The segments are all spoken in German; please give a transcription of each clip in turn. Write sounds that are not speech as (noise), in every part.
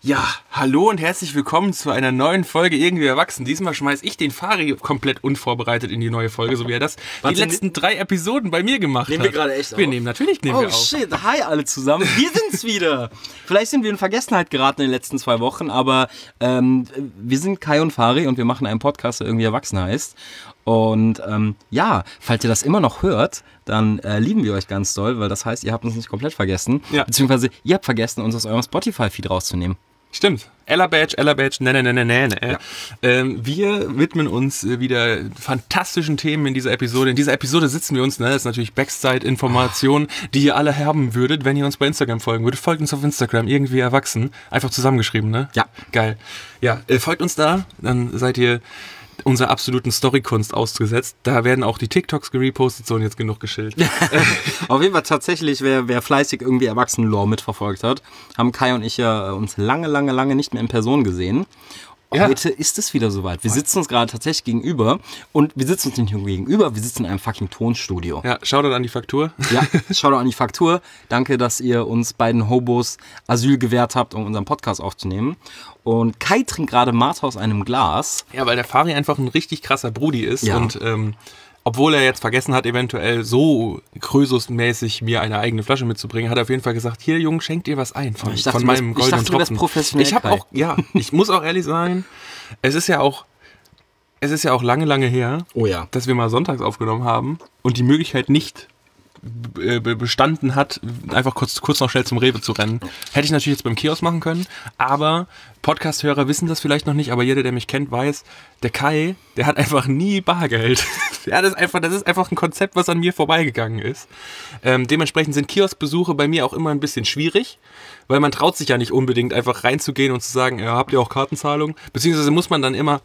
Ja, hallo und herzlich willkommen zu einer neuen Folge Irgendwie Erwachsen. Diesmal schmeiß ich den Fari komplett unvorbereitet in die neue Folge, so wie er das Warte, die letzten drei Episoden bei mir gemacht Nehmen hat. wir gerade echt Wir auf? nehmen, natürlich nehmen Oh wir auf. shit, hi alle zusammen. Wir sind's wieder. Vielleicht sind wir in Vergessenheit geraten in den letzten zwei Wochen, aber ähm, wir sind Kai und Fari und wir machen einen Podcast, der irgendwie erwachsen heißt. Und ähm, ja, falls ihr das immer noch hört, dann äh, lieben wir euch ganz doll, weil das heißt, ihr habt uns nicht komplett vergessen. Ja. Beziehungsweise ihr habt vergessen, uns aus eurem Spotify-Feed rauszunehmen. Stimmt. Ella Badge, Ella Badge, ne, ne, ne, ne, ne, ne. Ähm, wir widmen uns äh, wieder fantastischen Themen in dieser Episode. In dieser Episode sitzen wir uns, ne, das ist natürlich Backside-Informationen, die ihr alle haben würdet, wenn ihr uns bei Instagram folgen würdet. Folgt uns auf Instagram, irgendwie erwachsen. Einfach zusammengeschrieben, ne? Ja. Geil. Ja, äh, folgt uns da, dann seid ihr unserer absoluten Storykunst ausgesetzt. Da werden auch die TikToks gerepostet, so und jetzt genug geschillt. (laughs) Auf jeden Fall tatsächlich, wer, wer fleißig irgendwie Erwachsenen-Lore mitverfolgt hat, haben Kai und ich ja äh, uns lange, lange, lange nicht mehr in Person gesehen. Ja. Heute ist es wieder soweit. Wir sitzen uns gerade tatsächlich gegenüber und wir sitzen uns nicht nur gegenüber, wir sitzen in einem fucking Tonstudio. ja, Shoutout an die Faktur. Ja, (laughs) schaut an die Faktur. Danke, dass ihr uns beiden Hobos Asyl gewährt habt, um unseren Podcast aufzunehmen. Und Kai trinkt gerade Mate aus einem Glas. Ja, weil der Fari einfach ein richtig krasser Brudi ist Ja. und ähm, obwohl er jetzt vergessen hat, eventuell so Krösus-mäßig mir eine eigene Flasche mitzubringen, hat er auf jeden Fall gesagt, hier Junge, schenkt dir was ein von, Ich dachte, von du meinem ich goldenen dachte, du wärst Tropfen. professionell, Ich habe auch, ja, ich muss auch ehrlich sein, es ist ja auch, es ist ja auch lange, lange her, Oh ja. dass wir mal sonntags aufgenommen haben und die Möglichkeit nicht bestanden hat, einfach kurz, kurz noch schnell zum Rewe zu rennen. Hätte ich natürlich jetzt beim Kiosk machen können, aber Podcast-Hörer wissen das vielleicht noch nicht, aber jeder, der mich kennt, weiß, der Kai, der hat einfach nie Bargeld. (laughs) ja, das ist einfach, das ist einfach ein Konzept, was an mir vorbeigegangen ist. Ähm, dementsprechend sind Kioskbesuche bei mir auch immer ein bisschen schwierig, weil man traut sich ja nicht unbedingt einfach reinzugehen und zu sagen, ja, habt ihr auch Kartenzahlung? Beziehungsweise muss man dann immer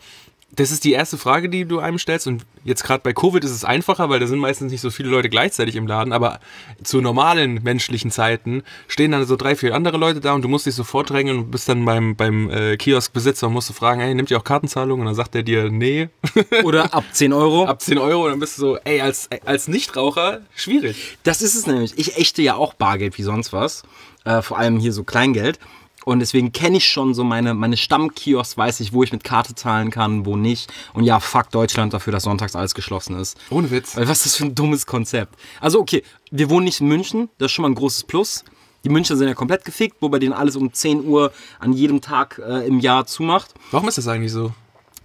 das ist die erste Frage, die du einem stellst. Und jetzt gerade bei Covid ist es einfacher, weil da sind meistens nicht so viele Leute gleichzeitig im Laden. Aber zu normalen menschlichen Zeiten stehen dann so drei, vier andere Leute da und du musst dich sofort drängen und bist dann beim, beim äh, Kioskbesitzer und musst du fragen, hey, nimmt ihr auch Kartenzahlung? Und dann sagt er dir, nee, (laughs) Oder ab 10 Euro. ab 10 Euro. Und dann bist du so, ey, als, als Nichtraucher, schwierig. Das ist es nämlich. Ich ächte ja auch Bargeld wie sonst was. Äh, vor allem hier so Kleingeld. Und deswegen kenne ich schon so meine, meine Stammkiosks, weiß ich, wo ich mit Karte zahlen kann, wo nicht. Und ja, fuck Deutschland dafür, dass sonntags alles geschlossen ist. Ohne Witz. Weil was ist das für ein dummes Konzept? Also okay, wir wohnen nicht in München, das ist schon mal ein großes Plus. Die Münchner sind ja komplett gefickt, wo bei denen alles um 10 Uhr an jedem Tag äh, im Jahr zumacht. Warum ist das eigentlich so?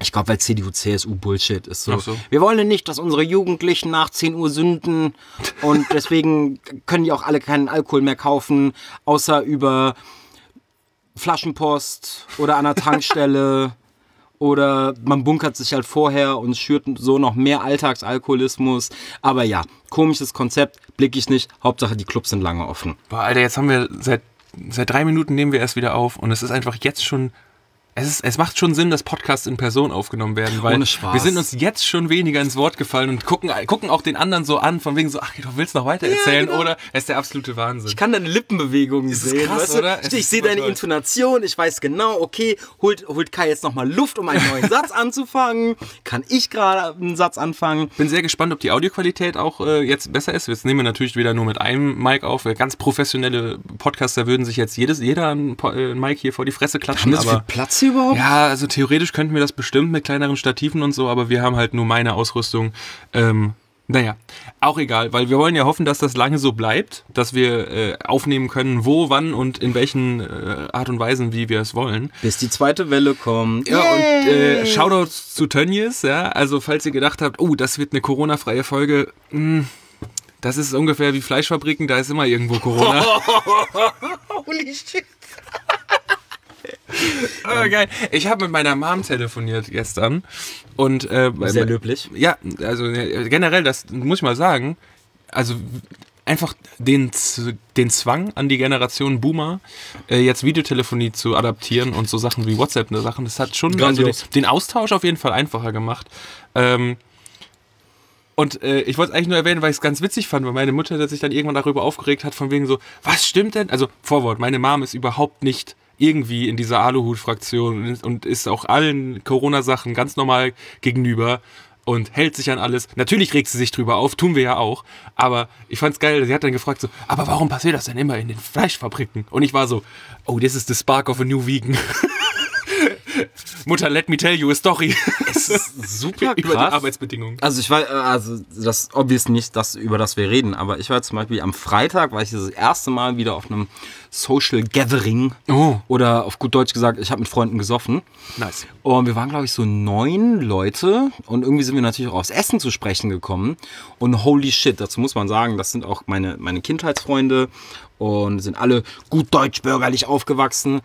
Ich glaube, weil CDU, CSU Bullshit ist so. Ach so. Wir wollen ja nicht, dass unsere Jugendlichen nach 10 Uhr sünden und (laughs) deswegen können die auch alle keinen Alkohol mehr kaufen, außer über Flaschenpost oder an der Tankstelle. Oder man bunkert sich halt vorher und schürt so noch mehr Alltagsalkoholismus. Aber ja, komisches Konzept, blick ich nicht. Hauptsache, die Clubs sind lange offen. Boah, Alter, jetzt haben wir seit, seit drei Minuten nehmen wir erst wieder auf und es ist einfach jetzt schon. Es, ist, es macht schon Sinn, dass Podcasts in Person aufgenommen werden, weil Ohne Spaß. wir sind uns jetzt schon weniger ins Wort gefallen und gucken, gucken auch den anderen so an, von wegen so, ach, du willst noch weiter erzählen, genau. oder? Es ist der absolute Wahnsinn. Ich kann deine Lippenbewegungen sehen. krass, weißt du? oder? Es Ich sehe deine toll. Intonation, ich weiß genau, okay, holt, holt Kai jetzt nochmal Luft, um einen neuen (laughs) Satz anzufangen. Kann ich gerade einen Satz anfangen? bin sehr gespannt, ob die Audioqualität auch äh, jetzt besser ist. Jetzt nehmen wir natürlich wieder nur mit einem Mic auf. Ganz professionelle Podcaster würden sich jetzt jedes, jeder ein, äh, ein Mic hier vor die Fresse klatschen. aber Platz hier überhaupt? Ja, also theoretisch könnten wir das bestimmt mit kleineren Stativen und so, aber wir haben halt nur meine Ausrüstung. Ähm, naja, auch egal, weil wir wollen ja hoffen, dass das lange so bleibt, dass wir äh, aufnehmen können, wo, wann und in welchen äh, Art und Weisen, wie wir es wollen. Bis die zweite Welle kommt. Ja, und äh, Shoutouts zu Tönnies, ja. Also, falls ihr gedacht habt, oh, das wird eine Corona-freie Folge, mh, das ist ungefähr wie Fleischfabriken, da ist immer irgendwo Corona. (laughs) Holy shit. (laughs) oh, geil. Ich habe mit meiner Mom telefoniert gestern und äh, Sehr löblich. Ja, also äh, generell, das muss ich mal sagen, also einfach den, den Zwang an die Generation Boomer, äh, jetzt Videotelefonie zu adaptieren und so Sachen wie WhatsApp, ne Sachen, das hat schon also den, den Austausch auf jeden Fall einfacher gemacht. Ähm, und äh, ich wollte es eigentlich nur erwähnen, weil ich es ganz witzig fand, weil meine Mutter sich dann irgendwann darüber aufgeregt hat, von wegen so, was stimmt denn? Also, Vorwort, meine Mom ist überhaupt nicht irgendwie in dieser Aluhut-Fraktion und, ist auch allen Corona-Sachen ganz normal gegenüber. und hält sich an alles. Natürlich regt sie sich drüber auf, tun wir ja auch. Aber ich fand's geil, sie hat dann gefragt so, aber warum passiert das denn immer in den Fleischfabriken? Und ich war so, oh, this is the spark of a new vegan. (laughs) Mutter, let me tell you a story. Super (laughs) Über die krass. Arbeitsbedingungen. Also ich war, äh, also das obvious nicht das, über das wir reden, aber ich war zum Beispiel am Freitag, war ich das erste Mal wieder auf einem Social Gathering. Oh. Oder auf gut Deutsch gesagt, ich habe mit Freunden gesoffen. Nice. Und wir waren, glaube ich, so neun Leute. Und irgendwie sind wir natürlich auch aufs Essen zu sprechen gekommen. Und holy shit, dazu muss man sagen, das sind auch meine, meine Kindheitsfreunde. Und sind alle gut deutsch-bürgerlich aufgewachsen.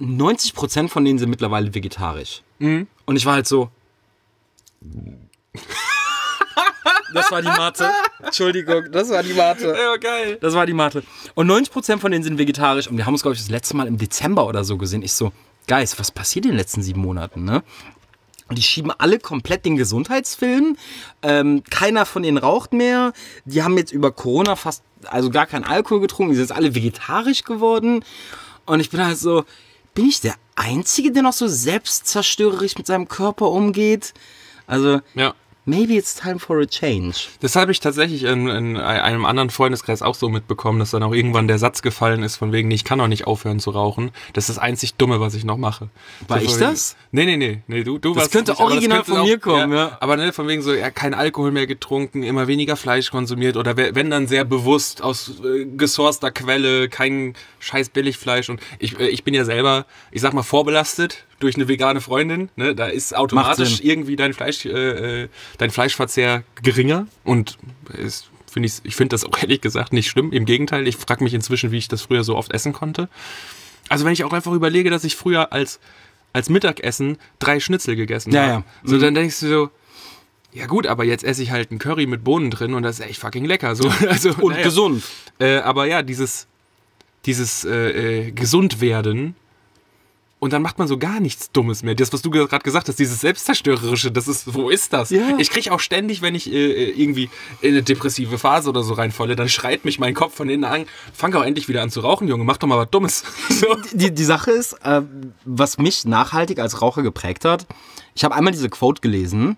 90% von denen sind mittlerweile vegetarisch. Und ich war halt so. Das war die Mate. Entschuldigung, das war die Mate. Ja, geil. Das war die Mate. Und 90% von denen sind vegetarisch. Und wir haben uns, glaube ich, das letzte Mal im Dezember oder so gesehen. Ich so, Guys, was passiert in den letzten sieben Monaten, ne? Und die schieben alle komplett den Gesundheitsfilm. Ähm, keiner von denen raucht mehr. Die haben jetzt über Corona fast, also gar keinen Alkohol getrunken. Die sind jetzt alle vegetarisch geworden. Und ich bin halt so, bin ich der Einzige, der noch so selbstzerstörerisch mit seinem Körper umgeht? Also, Ja. Maybe it's time for a change. Das habe ich tatsächlich in, in einem anderen Freundeskreis auch so mitbekommen, dass dann auch irgendwann der Satz gefallen ist, von wegen, nee, ich kann auch nicht aufhören zu rauchen. Das ist das einzig Dumme, was ich noch mache. War so ich das? Nee, nee, nee. nee du, du Das warst könnte nicht, original könnte von mir kommen, ja. Aber ne, von wegen so, ja, kein Alkohol mehr getrunken, immer weniger Fleisch konsumiert oder we- wenn dann sehr bewusst aus äh, gesourcter Quelle, kein scheiß Billigfleisch. Und ich, äh, ich bin ja selber, ich sag mal, vorbelastet durch eine vegane Freundin. Ne? Da ist automatisch irgendwie dein Fleisch, äh, äh, dein Fleischverzehr geringer und ist finde ich, ich finde das auch (laughs) ehrlich gesagt nicht schlimm. Im Gegenteil, ich frage mich inzwischen, wie ich das früher so oft essen konnte. Also wenn ich auch einfach überlege, dass ich früher als, als Mittagessen drei Schnitzel gegessen Ja, habe. ja. So, dann denkst du so, ja gut, aber jetzt esse ich halt einen Curry mit Bohnen drin und das ist echt fucking lecker. So, (laughs) also, Und naja. gesund. Äh, aber ja, dieses, dieses äh, äh, gesund werden und dann macht man so gar nichts Dummes mehr. Das, was du gerade gesagt hast, dieses Selbstzerstörerische, das ist, wo ist das? Ja. Ich kriege auch ständig, wenn ich äh, irgendwie in eine depressive Phase oder so reinfalle, dann schreit mich mein Kopf von innen an, fang auch endlich wieder an zu rauchen, Junge, mach doch mal was Dummes. (laughs) so. Die, die Sache ist, äh, was mich nachhaltig als Raucher geprägt hat, ich habe einmal diese Quote gelesen,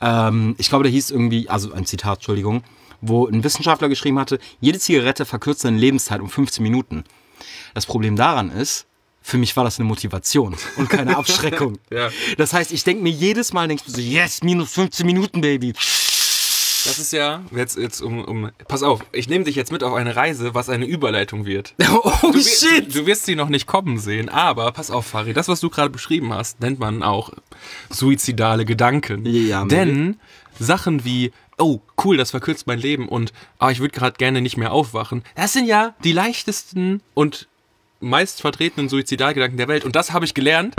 ähm, ich glaube, der hieß irgendwie, also ein Zitat, Entschuldigung, wo ein Wissenschaftler geschrieben hatte, jede Zigarette verkürzt deine Lebenszeit um 15 Minuten. Das Problem daran ist, für mich war das eine Motivation und keine (laughs) Abschreckung. Ja. Das heißt, ich denke mir jedes Mal, denk ich mir so, yes, minus 15 Minuten, Baby. Das ist ja, jetzt, jetzt um, um, pass auf, ich nehme dich jetzt mit auf eine Reise, was eine Überleitung wird. (laughs) Oh, Du, wir- Du, du wirst sie noch nicht kommen sehen, aber pass auf, Fari, das, was du gerade beschrieben hast, nennt man auch suizidale Gedanken. Ja, Denn Sachen wie, oh, cool, das verkürzt mein Leben und ah, ich würde gerade gerne nicht mehr aufwachen, das sind ja die leichtesten und meist vertretenen Suizidalgedanken der Welt. Und das habe ich gelernt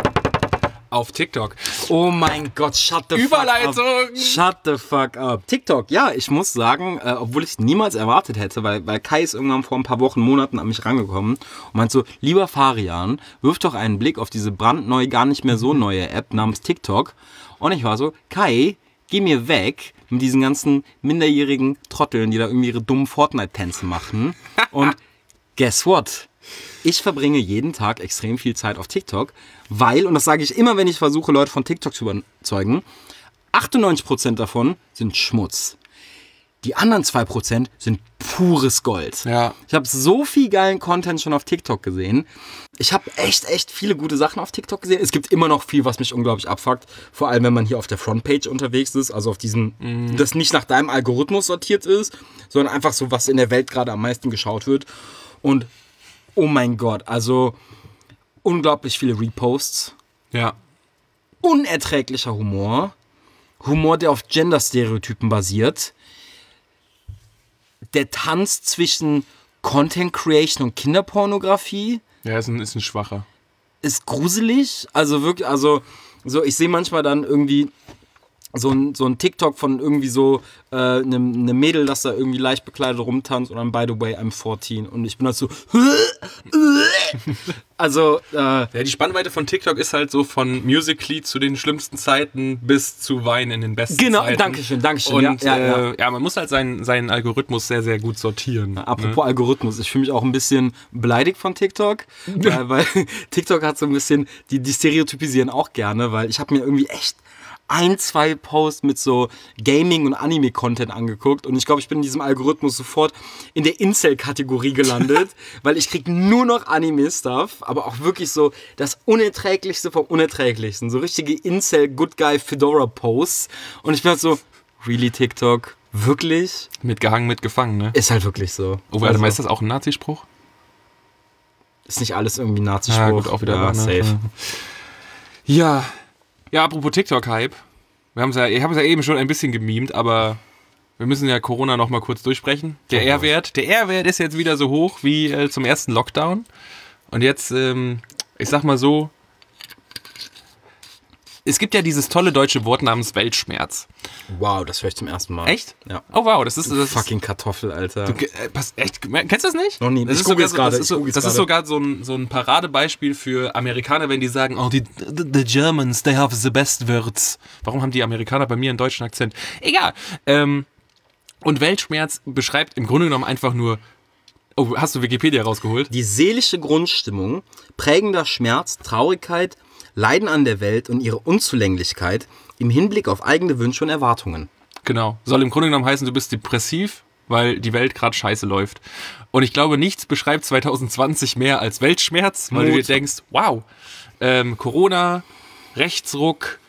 auf TikTok. Oh mein Gott, shut the Überleitung. fuck up. Shut the fuck up. TikTok, ja, ich muss sagen, äh, obwohl ich es niemals erwartet hätte, weil, weil Kai ist irgendwann vor ein paar Wochen, Monaten an mich rangekommen und meint so, lieber Farian, wirf doch einen Blick auf diese brandneue, gar nicht mehr so neue App namens TikTok. Und ich war so, Kai, geh mir weg mit diesen ganzen minderjährigen Trotteln, die da irgendwie ihre dummen Fortnite-Tänze machen. (laughs) Und guess what? Ich verbringe jeden Tag extrem viel Zeit auf TikTok, weil, und das sage ich immer, wenn ich versuche, Leute von TikTok zu überzeugen, 98% davon sind Schmutz. Die anderen 2% sind pures Gold. Ja. Ich habe so viel geilen Content schon auf TikTok gesehen. Ich habe echt, echt viele gute Sachen auf TikTok gesehen. Es gibt immer noch viel, was mich unglaublich abfuckt. Vor allem, wenn man hier auf der Frontpage unterwegs ist, also auf diesem, das nicht nach deinem Algorithmus sortiert ist, sondern einfach so, was in der Welt gerade am meisten geschaut wird. Und oh mein Gott, also unglaublich viele Reposts, Ja. unerträglicher Humor, Humor, der auf Gender-Stereotypen basiert, der Tanz zwischen Content Creation und Kinderpornografie Ja, ist ein, ist ein schwacher. ist gruselig. Also wirklich, also so, ich sehe manchmal dann irgendwie so ein, so ein TikTok von irgendwie so äh, einem einem Mädel, das da irgendwie leicht bekleidet rumtanzt und dann, by the way, I'm 14. Und ich bin halt so, (laughs) also, äh, Ja, die Spannweite von TikTok ist halt so von Musically zu den schlimmsten Zeiten bis zu Wein in den besten Genau, Zeiten. Dankeschön, Dankeschön, Und ja, ja, äh, ja, man muss halt seinen, seinen Algorithmus sehr, sehr gut sortieren. Apropos Algorithmus, ich fühle mich auch ein bisschen beleidigt von TikTok, (laughs) weil, weil (laughs) TikTok hat so ein bisschen, die, die stereotypisieren auch gerne, weil ich habe mir irgendwie echt ein, zwei Posts mit so Gaming- und Anime-Content angeguckt und ich glaube, ich bin in diesem Algorithmus sofort in der Incel-Kategorie gelandet, (laughs) weil ich krieg nur noch Anime-Stuff, aber auch wirklich so das Unerträglichste vom Unerträglichsten. So richtige Incel-Good-Guy-Fedora-Posts und ich bin halt so, really TikTok? Wirklich? Mitgehangen, mitgefangen, ne? Ist halt wirklich so. Oh, warte Also, mal, ist das auch ein Nazispruch? ist nicht alles irgendwie Nazispruch. Ja, gut, auch wieder ja, ne? safe. Ja. Ja, apropos TikTok-Hype. Wir haben's ja, ich habe es ja eben schon ein bisschen gemimt, aber wir müssen ja Corona noch mal kurz durchsprechen. Der R-Wert, der R-Wert ist jetzt wieder so hoch wie äh, zum ersten Lockdown. Und jetzt, ähm, ich sag mal so, es gibt ja dieses tolle deutsche Wort namens Weltschmerz. Wow, das höre ich zum ersten Mal. Echt? Ja. Oh wow, das ist, das ist Fucking Kartoffel, Alter. Du, äh, pass, echt, kennst du das nicht? Noch nie. Das Ich ist sogar, so, das ist, so, das ist sogar so ein, so ein Paradebeispiel für Amerikaner, wenn die sagen, oh, die the, the Germans, they have the best words. Warum haben die Amerikaner bei mir einen deutschen Akzent? Egal. Ähm, und Weltschmerz beschreibt im Grunde genommen einfach nur, oh, hast du Wikipedia rausgeholt? Die seelische Grundstimmung, prägender Schmerz, Traurigkeit, Leiden an der Welt und ihre Unzulänglichkeit im Hinblick auf eigene Wünsche und Erwartungen. Genau. Soll im Grunde genommen heißen, du bist depressiv, weil die Welt gerade scheiße läuft. Und ich glaube, nichts beschreibt 2020 mehr als Weltschmerz, weil du Mut. dir denkst, wow, ähm, Corona, Rechtsruck,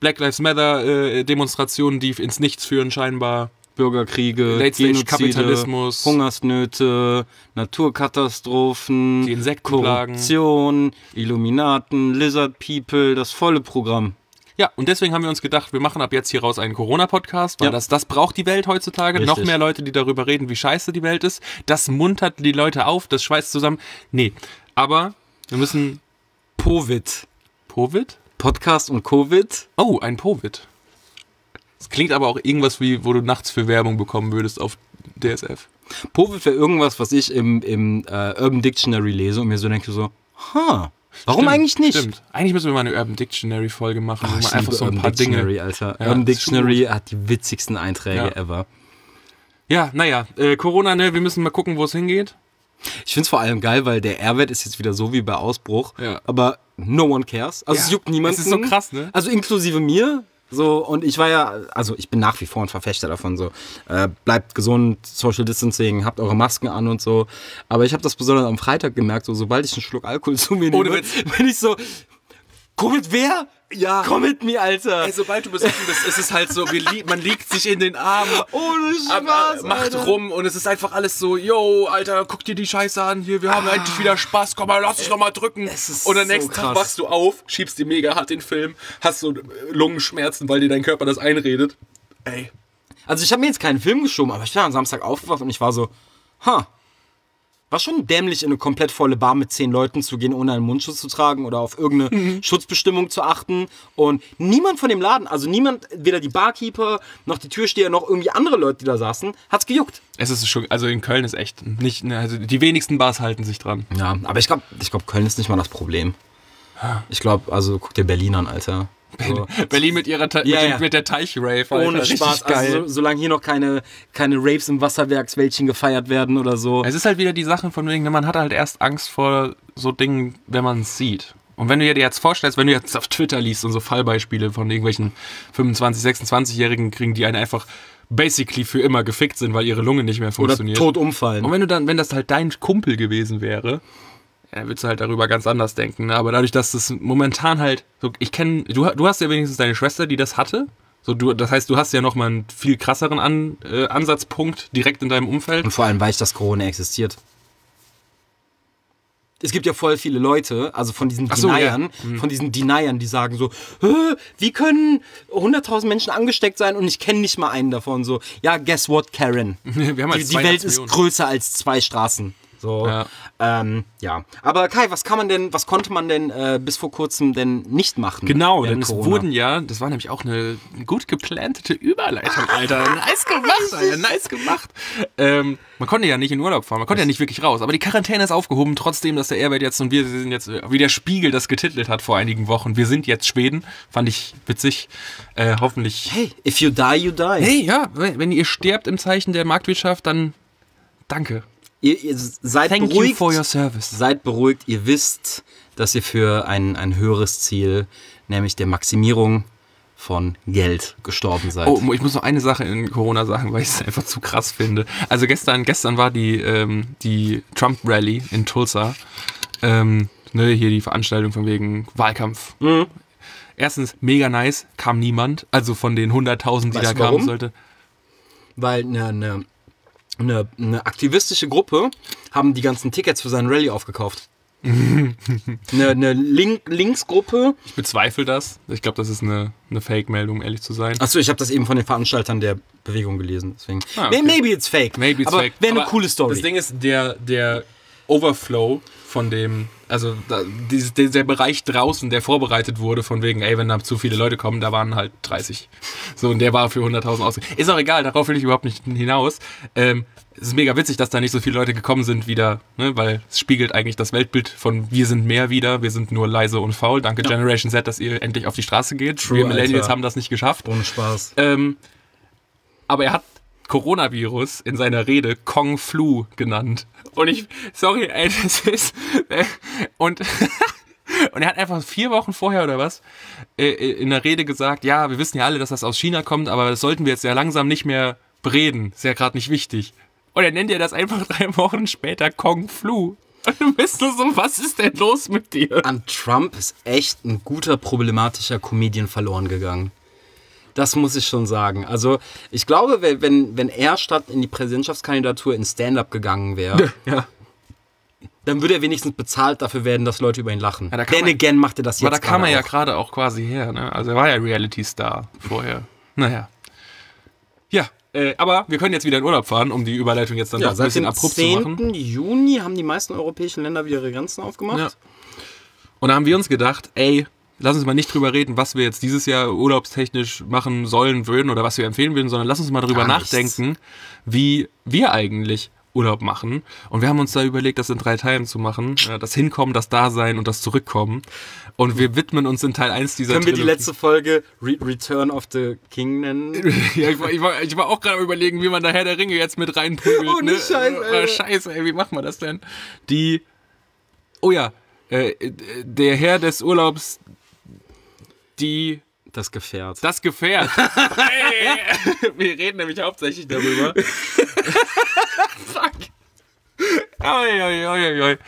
Black Lives Matter äh, Demonstrationen, die ins Nichts führen scheinbar. Bürgerkriege, Late-Stage-Kapitalismus. Hungersnöte, Naturkatastrophen, Die Insektenplagen. Korruption, Illuminaten, Lizard People, das volle Programm. Ja, und deswegen haben wir uns gedacht, wir machen ab jetzt hier raus einen Corona-Podcast, weil Ja. das, das braucht die Welt heutzutage. Richtig. Noch mehr Leute, die darüber reden, wie scheiße die Welt ist. Das muntert die Leute auf, das schweißt zusammen. Nee, aber wir müssen Covid. Covid? Podcast und Covid. Oh, ein Covid. Das klingt aber auch irgendwas wie, wo du nachts für Werbung bekommen würdest auf DSF. Covid wäre irgendwas, was ich im, im äh, Urban Dictionary lese und mir so denke so, ha, warum Stimmt, eigentlich nicht? Stimmt. Eigentlich müssen wir mal eine Urban Dictionary Folge machen, Oh, wo man einfach so ein Urban paar Dictionary, Dinge. Alter. Ja, Urban Dictionary hat die witzigsten Einträge Ja. ever. Ja, naja, äh, Corona, ne, wir müssen mal gucken, wo es hingeht. Ich finde es vor allem geil, weil der R-Wert ist jetzt wieder so wie bei Ausbruch, Ja. aber no one cares. Also es juckt niemanden. es ist so krass, ne? Also inklusive mir. So, und ich war ja, also ich bin nach wie vor ein Verfechter davon, so, äh, bleibt gesund, Social Distancing, habt eure Masken an und so. Aber ich habe das besonders am Freitag gemerkt, so, sobald ich einen Schluck Alkohol (laughs) zu mir nehme, bin ich so, mit wer? Ja. Komm mit mir, Alter. Ey, sobald du besoffen bist, ist es halt so, li man liegt sich in den Arm, Ohne Spaß, äh, macht Alter. rum und es ist einfach alles so, yo, Alter, guck dir die Scheiße an, hier, wir haben endlich wieder Spaß, komm mal, lass dich noch mal drücken. Und am so nächsten Tag krass. wachst du auf, schiebst dir mega hart den Film, hast so äh, Lungenschmerzen, weil dir dein Körper das einredet. Ey, Also ich habe mir jetzt keinen Film geschoben, aber ich bin am Samstag aufgewacht und ich war so, ha. War schon dämlich, in eine komplett volle Bar mit zehn Leuten zu gehen, ohne einen Mundschutz zu tragen oder auf irgendeine Mhm. Schutzbestimmung zu achten. Und niemand von dem Laden, also niemand, weder die Barkeeper noch die Türsteher noch irgendwie andere Leute, die da saßen, hat's gejuckt. es ist schon, also in Köln ist echt nicht, ne, also die wenigsten Bars halten sich dran. Ja, aber ich glaube, ich glaub, Köln ist nicht mal das Problem. Ich glaube, also guck dir Berlin an, Alter. So. Berlin mit ihrer, Te Ja, mit, ja. mit der Teichrave, Ohne Spaß, geil. also so, solange hier noch keine, keine Raves im Wasserwerkswäldchen gefeiert werden oder so. Es ist halt wieder die Sache von wegen, man hat halt erst Angst vor so Dingen, wenn man es sieht. Und wenn du dir jetzt vorstellst, wenn du jetzt auf Twitter liest und so Fallbeispiele von irgendwelchen 25, 26-Jährigen kriegen, die einen einfach basically für immer gefickt sind, weil ihre Lunge nicht mehr oder funktioniert. tot umfallen. Und wenn du dann, wenn das halt dein Kumpel gewesen wäre, ja, dann würdest du halt darüber ganz anders denken. ne? Aber dadurch, dass das momentan halt, so, ich kenne, du, du hast ja wenigstens deine Schwester, die das hatte. So, du, das heißt, du hast ja nochmal einen viel krasseren An, äh, Ansatzpunkt direkt in deinem Umfeld. Und vor allem weiß ich, dass Corona existiert. Es gibt ja voll viele Leute, also von diesen so, ja. Deniern, von diesen Deniern, die sagen so, "Hä, wie können 100.000 Menschen angesteckt sein und ich kenne nicht mal einen davon. So, ja, guess what, Karen? (laughs) Wir haben halt Die, die 82 Welt ist größer als zwei Straßen. So, Ja. Ähm, ja. Aber Kai, was kann man denn, was konnte man denn äh, bis vor kurzem denn nicht machen? Genau, denn es Corona? wurden ja, das war nämlich auch eine gut geplantete Überleitung, Alter. (laughs) Nice gemacht, Alter, nice gemacht. Ähm, man konnte ja nicht in Urlaub fahren, man konnte ja nicht wirklich raus. Aber die Quarantäne ist aufgehoben, trotzdem, dass der Airwert jetzt und wir sind jetzt, wie der Spiegel das getitelt hat vor einigen Wochen. Wir sind jetzt Schweden. Fand ich witzig. Äh, hoffentlich. Hey, if you die, you die. Hey, ja, wenn wenn ihr sterbt im Zeichen der Marktwirtschaft, dann danke. Ihr, ihr seid Thank beruhigt. you for your service. Seid beruhigt, ihr wisst, dass ihr für ein, ein höheres Ziel, nämlich der Maximierung von Geld gestorben seid. Oh, ich muss noch eine Sache in Corona sagen, weil ich es einfach zu krass finde. Also gestern, gestern war die, ähm, die Trump-Rally in Tulsa. Ähm, ne, hier die Veranstaltung von wegen Wahlkampf. Mhm. Erstens, mega nice, kam niemand. Also von den 100.000, die Weißt da kamen warum? sollte. Weil eine, eine, eine, eine aktivistische Gruppe haben die ganzen Tickets für seinen Rallye aufgekauft. (laughs) eine eine Link Linksgruppe. Ich bezweifle das. Ich glaube, das ist eine, eine Fake-Meldung, um ehrlich zu sein. Achso, ich habe das eben von den Veranstaltern der Bewegung gelesen. Deswegen. Ah, okay. Maybe it's fake. Maybe it's aber fake. Wäre eine coole Story. Das Ding ist, der, der Overflow von dem, also da, dieses, der, der Bereich draußen, der vorbereitet wurde, von wegen, ey, wenn da zu viele Leute kommen, da waren halt 30. So, und der war für 100.000 aus. Ist auch egal, darauf will ich überhaupt nicht hinaus. Ähm, es ist mega witzig, dass da nicht so viele Leute gekommen sind wieder, ne, weil es spiegelt eigentlich das Weltbild von wir sind mehr wieder, wir sind nur leise und faul. Danke Generation Z, dass ihr endlich auf die Straße geht. True, wir Millennials Alter. haben das nicht geschafft. Ohne Spaß. Ähm, aber er hat Coronavirus in seiner Rede Kong Flu genannt. Und ich, sorry, ey, das ist, äh, und, (laughs) und er hat einfach vier Wochen vorher oder was äh, in der Rede gesagt, ja, wir wissen ja alle, dass das aus China kommt, aber das sollten wir jetzt ja langsam nicht mehr bereden. Ist ja gerade nicht wichtig. Und er nennt ja das einfach (laughs) drei Wochen später Kong Flu. Und du bist so, was ist denn los mit dir? An Trump ist echt ein guter, problematischer Comedian verloren gegangen. Das muss ich schon sagen. Also, ich glaube, wenn- wenn, er statt in die Präsidentschaftskandidatur in Stand-up gegangen wäre, (laughs) Ja. dann würde er wenigstens bezahlt dafür werden, dass Leute über ihn lachen. Ja, man- again macht er das jetzt Aber da kam er ja gerade auch quasi her, ne? Also er war ja Reality-Star vorher. Naja. Ja, äh, aber wir können jetzt wieder in Urlaub fahren, um die Überleitung jetzt dann Ja, doch ein seit bisschen dem abrupt zu 10. machen. Juni haben die meisten europäischen Länder wieder ihre Grenzen aufgemacht. Ja. Und da haben wir uns gedacht, ey, lass uns mal nicht drüber reden, was wir jetzt dieses Jahr urlaubstechnisch machen sollen würden oder was wir empfehlen würden, sondern lass uns mal drüber Gar nichts. nachdenken, wie wir eigentlich Urlaub machen. Und wir haben uns da überlegt, das in drei Teilen zu machen. Das Hinkommen, das Dasein und das Zurückkommen. Und wir widmen uns in Teil 1 dieser Können wir die Trilogie- letzte Folge Re Return of the King nennen? (laughs) Ja, ich war, ich, war, ich war auch gerade überlegen, wie man da Herr der Ringe jetzt mit reinprügelt. Ohne ne? Scheiß, Äh, Alter. Scheiße, ey, wie machen wir das denn? Die. Oh ja, äh, der Herr des Urlaubs. Die. Das Gefährt. Das Gefährt. (laughs) Ey, wir reden nämlich hauptsächlich darüber. (laughs) Fuck. Oi, oi, oi, oi.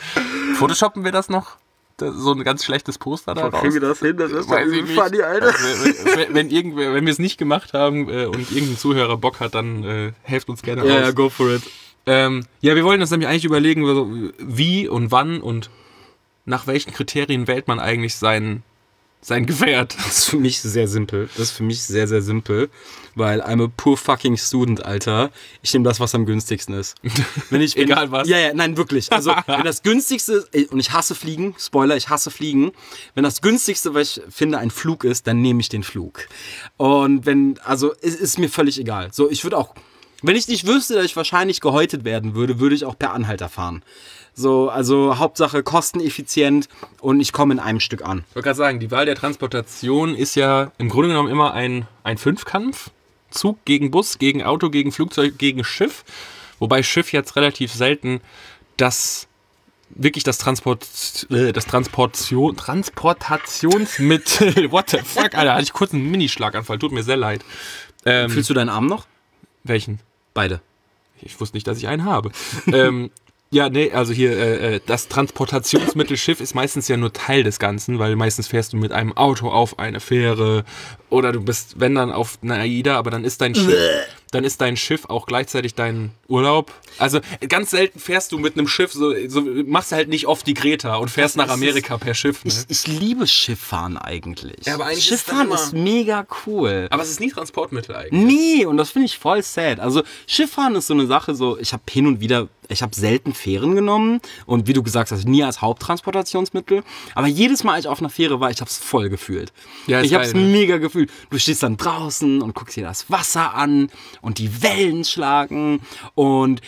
Photoshoppen wir das noch? Das, so ein ganz schlechtes Poster da raus? das hin? Das ist Weiß ich nicht. Also, wenn, wenn, wenn, irgendwer, wenn wir es nicht gemacht haben äh, und irgendein Zuhörer Bock hat, dann äh, helft uns gerne Ja, aus. ja, go for it. Ähm, ja, wir wollen uns nämlich eigentlich überlegen, wie und wann und nach welchen Kriterien wählt man eigentlich sein, sein Gefährt. Das ist für mich sehr simpel. Das ist für mich sehr, sehr simpel. Weil I'm a poor fucking student, Alter. Ich nehme das, was am günstigsten ist. Wenn ich, (laughs) wenn Egal was. Ja, ja, nein, wirklich. Also, wenn das günstigste, ist- und ich hasse Fliegen, Spoiler, ich hasse Fliegen. Wenn das günstigste, was ich finde, ein Flug ist, dann nehme ich den Flug. Und wenn, also, es ist mir völlig egal. So, ich würde auch, wenn ich nicht wüsste, dass ich wahrscheinlich gehäutet werden würde, würde ich auch per Anhalter fahren. So, also Hauptsache kosteneffizient und ich komme in einem Stück an. Ich wollte gerade sagen, die Wahl der Transportation ist ja im Grunde genommen immer ein, ein Fünfkampf. Zug gegen Bus, gegen Auto, gegen Flugzeug, gegen Schiff. Wobei Schiff jetzt relativ selten das wirklich das Transport, äh, das Transportation, Transportationsmittel. (laughs) What the fuck, Alter, hatte ich kurz einen Minischlaganfall, tut mir sehr leid. Ähm, Fühlst du deinen Arm noch? welchen? Beide. Ich wusste nicht, dass ich einen habe. ähm, ja, nee, also hier, äh, äh, das Transportationsmittel Schiff ist meistens ja nur Teil des Ganzen, weil meistens fährst du mit einem Auto auf eine Fähre oder du bist, wenn dann, auf einer AIDA, aber dann ist dein Schiff, dann ist dein Schiff auch gleichzeitig dein Urlaub. Also ganz selten fährst du mit einem Schiff, so, so machst du halt nicht oft die Greta und fährst Das nach ist- Amerika per Schiff. Ne? Ich, ich liebe Schifffahren eigentlich. Ja, aber eigentlich ist Schifffahren ist, immer- mega cool. Aber es ist nie Transportmittel eigentlich. Nee, und das finde ich voll sad. Also Schifffahren ist so eine Sache, so ich habe hin und wieder, ich habe selten Fähren genommen und wie du gesagt hast, nie als Haupttransportationsmittel. Aber jedes Mal, als ich auf einer Fähre war, ich habe es voll gefühlt. Ja, ist ich habe es ne? mega gefühlt. Du stehst dann draußen und guckst dir das Wasser an und die Wellen schlagen und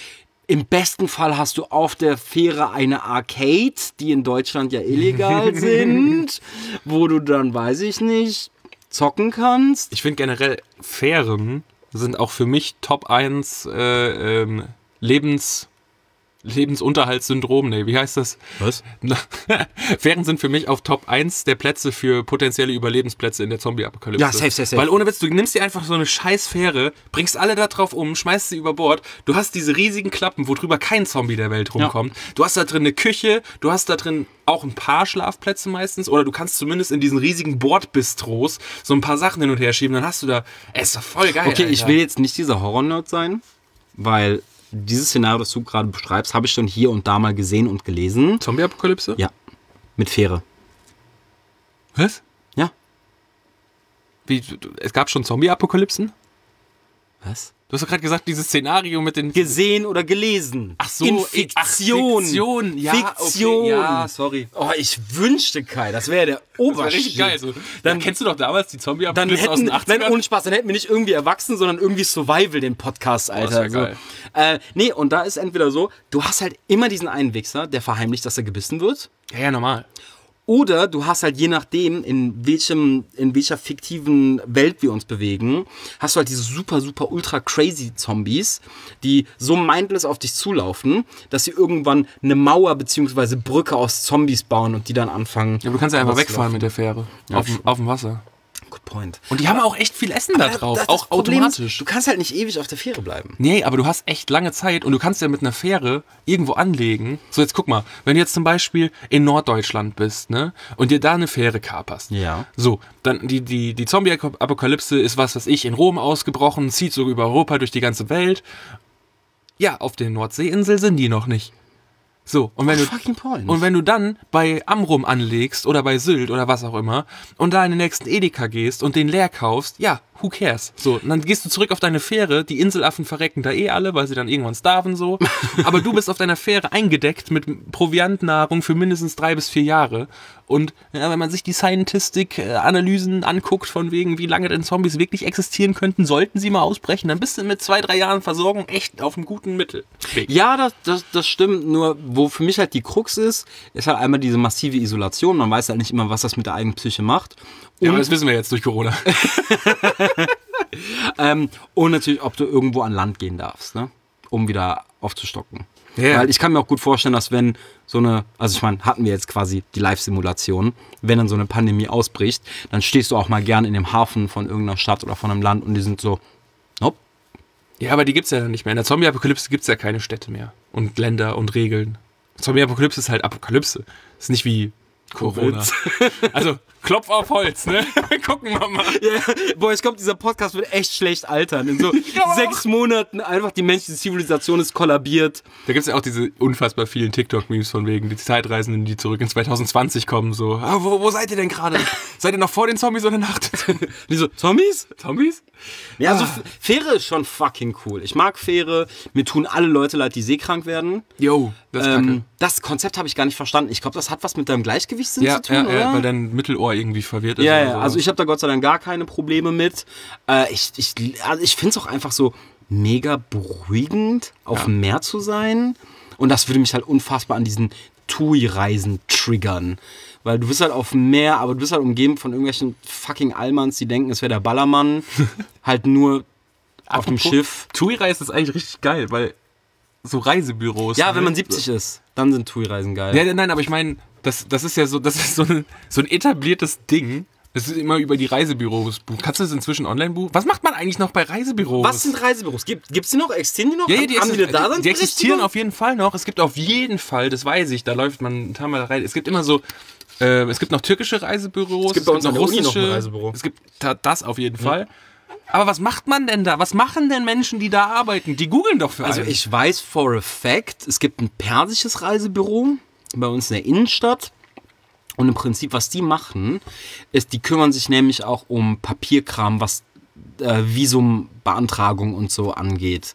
im besten Fall hast du auf der Fähre eine Arcade, die in Deutschland ja illegal (laughs) sind, wo du dann, weiß ich nicht, zocken kannst. Ich finde generell Fähren sind auch für mich Top 1 äh, ähm, Lebens Lebensunterhaltssyndrom, nee, wie heißt das? Was? (laughs) Fähren sind für mich auf Top 1 der Plätze für potenzielle Überlebensplätze in der Zombie-Apokalypse. Ja, safe, safe, safe. Weil ohne Witz, du nimmst dir einfach so eine scheiß Fähre, bringst alle da drauf um, schmeißt sie über Bord. Du hast diese riesigen Klappen, wo drüber kein Zombie der Welt rumkommt. Du hast da drin eine Küche, du hast da drin auch ein paar Schlafplätze meistens oder du kannst zumindest in diesen riesigen Bordbistros so ein paar Sachen hin und her schieben, dann hast du da, ey, ist doch voll geil. Okay, ich Alter. will jetzt nicht dieser Horror-Nerd sein, weil dieses Szenario, das du gerade beschreibst, habe ich schon hier und da mal gesehen und gelesen. Zombie-Apokalypse? Ja, mit Fähre. Was? Ja. Wie, es gab schon Zombie-Apokalypsen? Was? Du hast doch gerade gesagt, dieses Szenario mit den. Gesehen oder gelesen. Ach so, In ach, Fiktion. Fiktion, ja, Fiktion. okay, ja, sorry. Oh, ich wünschte, Kai, das wäre der (laughs) Das war Obershit. richtig geil. Dann Dann- kennst du doch damals die Dann Zombie-Apokalypse aus hätten, den 80ern? nein, ohne Spaß, dann hätten wir nicht irgendwie Erwachsen, sondern irgendwie Survival den Podcast, Alter. das wär geil. So. Äh, nee, und da ist entweder so, du hast halt immer diesen einen Wichser, der verheimlicht, dass er gebissen wird. ja, ja, normal. Oder du hast halt je nachdem, in welchem, in welcher fiktiven Welt wir uns bewegen, hast du halt diese super, super ultra crazy Zombies, die so mindless auf dich zulaufen, dass sie irgendwann eine Mauer bzw. Brücke aus Zombies bauen und die dann anfangen. Ja, aber du kannst ja einfach wegfahren mit der Fähre. auf, dem, auf dem Wasser. Good point. Und die haben auch echt viel Essen da drauf. Das- das auch Problem ist, automatisch. du kannst halt nicht ewig auf der Fähre bleiben. Nee, aber du hast echt lange Zeit und du kannst ja mit einer Fähre irgendwo anlegen. So, jetzt guck mal, wenn du jetzt zum Beispiel in Norddeutschland bist, ne, und dir da eine Fähre kaperst. Ja. So, dann die, die, die Zombie-Apokalypse ist was, was ich in Rom ausgebrochen, zieht so über Europa durch die ganze Welt. Ja, auf der Nordseeinsel sind die noch nicht. So, und wenn du, Fucking point. und wenn du dann bei Amrum anlegst oder bei Sylt oder was auch immer und da in den nächsten Edeka gehst und den leer kaufst, ja, who cares? So, und dann gehst du zurück auf deine Fähre, die Inselaffen verrecken da eh alle, weil sie dann irgendwann starven so. (laughs) Aber du bist auf deiner Fähre eingedeckt mit Proviantnahrung für mindestens drei bis vier Jahre. Und ja, wenn man sich die Scientific-Analysen anguckt, von wegen, wie lange denn Zombies wirklich existieren könnten, sollten sie mal ausbrechen, dann bist du mit zwei, drei Jahren Versorgung echt auf einem guten Mittelweg. Ja, das, das, das stimmt. Nur, wo für mich halt die Krux ist, ist halt einmal diese massive Isolation. Man weiß halt nicht immer, was das mit der eigenen Psyche macht. Ja, aber das wissen wir jetzt durch Corona. (laughs) Ähm, und natürlich, ob du irgendwo an Land gehen darfst, ne? um wieder aufzustocken. Ja. Weil ich kann mir auch gut vorstellen, dass wenn so eine, also ich meine, hatten wir jetzt quasi die Live-Simulation, wenn dann so eine Pandemie ausbricht, dann stehst du auch mal gern in dem Hafen von irgendeiner Stadt oder von einem Land und die sind so, nope. Ja, aber die gibt's ja dann nicht mehr. In der Zombie-Apokalypse gibt's ja keine Städte mehr. Und Länder und Regeln. Zombie-Apokalypse ist halt Apokalypse. Ist nicht wie Corona. (laughs) also, Klopf auf Holz, ne? (laughs) (laughs) Gucken wir mal. Boah, ich glaube, dieser Podcast wird echt schlecht altern. In so sechs Monaten einfach die menschliche Zivilisation ist kollabiert. Da gibt's ja auch diese unfassbar vielen TikTok-Memes von wegen, die Zeitreisenden, die zurück in 2020 kommen, so, ah, wo, wo seid ihr denn gerade? seid ihr noch vor den Zombies oder nach den Zombies? Die so, Zombies? Zombies? Ja, also F- Fähre ist schon fucking cool. Ich mag Fähre. Mir tun alle Leute leid, die seekrank werden. Yo, das ist Ähm, kacke. das Konzept habe ich gar nicht verstanden. Ich glaube, das hat was mit deinem Gleichgewichtssinn Ja, zu tun, ja, ja, oder? weil dein Mittelohr irgendwie verwirrt ist. ja, ja, so. also ich habe da Gott sei Dank gar keine Probleme mit. Äh, ich ich, also ich finde es auch einfach so mega beruhigend, auf dem Meer zu sein. Und das würde mich halt unfassbar an diesen TUI-Reisen triggern. Weil du bist halt auf dem Meer, aber du bist halt umgeben von irgendwelchen fucking Allmanns, die denken, es wäre der Ballermann. (laughs) halt nur auf dem Schiff. TUI-Reise ist eigentlich richtig geil, weil so Reisebüros. Ja, wenn man 70 ist, dann sind TUI-Reisen geil. Ja, nein, aber ich meine, das, das ist ja so, das ist so ein, so ein etabliertes Ding. Das ist immer über die Reisebüros buchen. Kannst du das inzwischen online buchen? Was macht man eigentlich noch bei Reisebüros? Was sind Reisebüros? Gibt es die noch? Existieren die noch? ja, ja, die, Haben die exist- die, die existieren auf jeden Fall noch. Es gibt auf jeden Fall, das weiß ich, da läuft man ein mal rein. Es gibt immer so, äh, es gibt noch türkische Reisebüros. Es gibt bei uns der Uni noch ein Reisebüro. Es gibt da, das auf jeden Fall. Aber was macht man denn da? Was machen denn Menschen, die da arbeiten? Die googeln doch für Also einen. ich weiß for a fact, es gibt ein persisches Reisebüro bei uns in der Innenstadt. Und im Prinzip, was die machen, ist, die kümmern sich nämlich auch um Papierkram, was äh, Visumbeantragung und so angeht.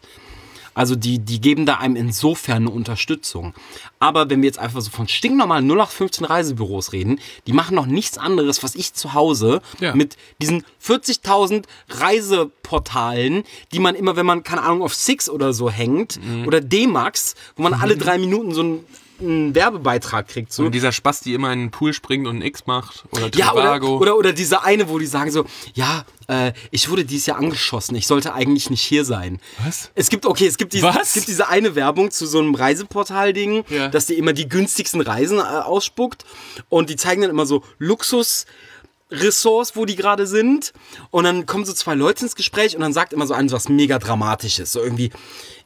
Also die, die geben da einem insofern eine Unterstützung. Aber wenn wir jetzt einfach so von stinknormalen 0815 Reisebüros reden, die machen noch nichts anderes, was ich zu Hause Ja. mit diesen 40.000 Reiseportalen, die man immer, wenn man, keine Ahnung, auf Six oder so hängt, oder D-Max, wo man alle (laughs) drei Minuten so ein einen Werbebeitrag kriegt. So. Und dieser Spaß, die immer in den Pool springt und ein X macht. Oder Ja, oder, Trivago. oder, oder diese eine, wo die sagen so, ja, äh, ich wurde dieses Jahr angeschossen, ich sollte eigentlich nicht hier sein. Was? Es gibt, okay, es gibt, diese, es gibt diese eine Werbung zu so einem Reiseportal-Ding, Ja. dass die immer die günstigsten Reisen äh, ausspuckt und die zeigen dann immer so Luxus. Ressorts, wo die gerade sind. Und dann kommen so zwei Leute ins Gespräch und dann sagt immer so eins was mega Dramatisches. So irgendwie,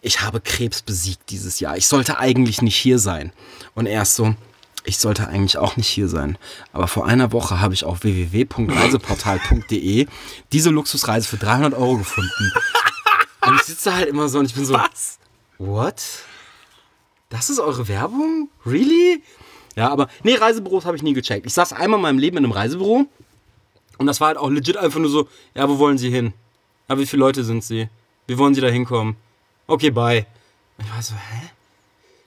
ich habe Krebs besiegt dieses Jahr. Ich sollte eigentlich nicht hier sein. Und er ist so, ich sollte eigentlich auch nicht hier sein. Aber vor einer Woche habe ich auf www.reiseportal.de diese Luxusreise für 300 Euro gefunden. (laughs) Und ich sitze da halt immer so und ich bin so, Was? what? Das ist eure Werbung? Really? Ja, aber nee, Reisebüros habe ich nie gecheckt. Ich saß einmal in meinem Leben in einem Reisebüro und das war halt auch legit einfach nur so, ja, wo wollen Sie hin? Ja, wie viele Leute sind Sie? Wie wollen Sie da hinkommen? Okay, bye. Und ich war so, hä?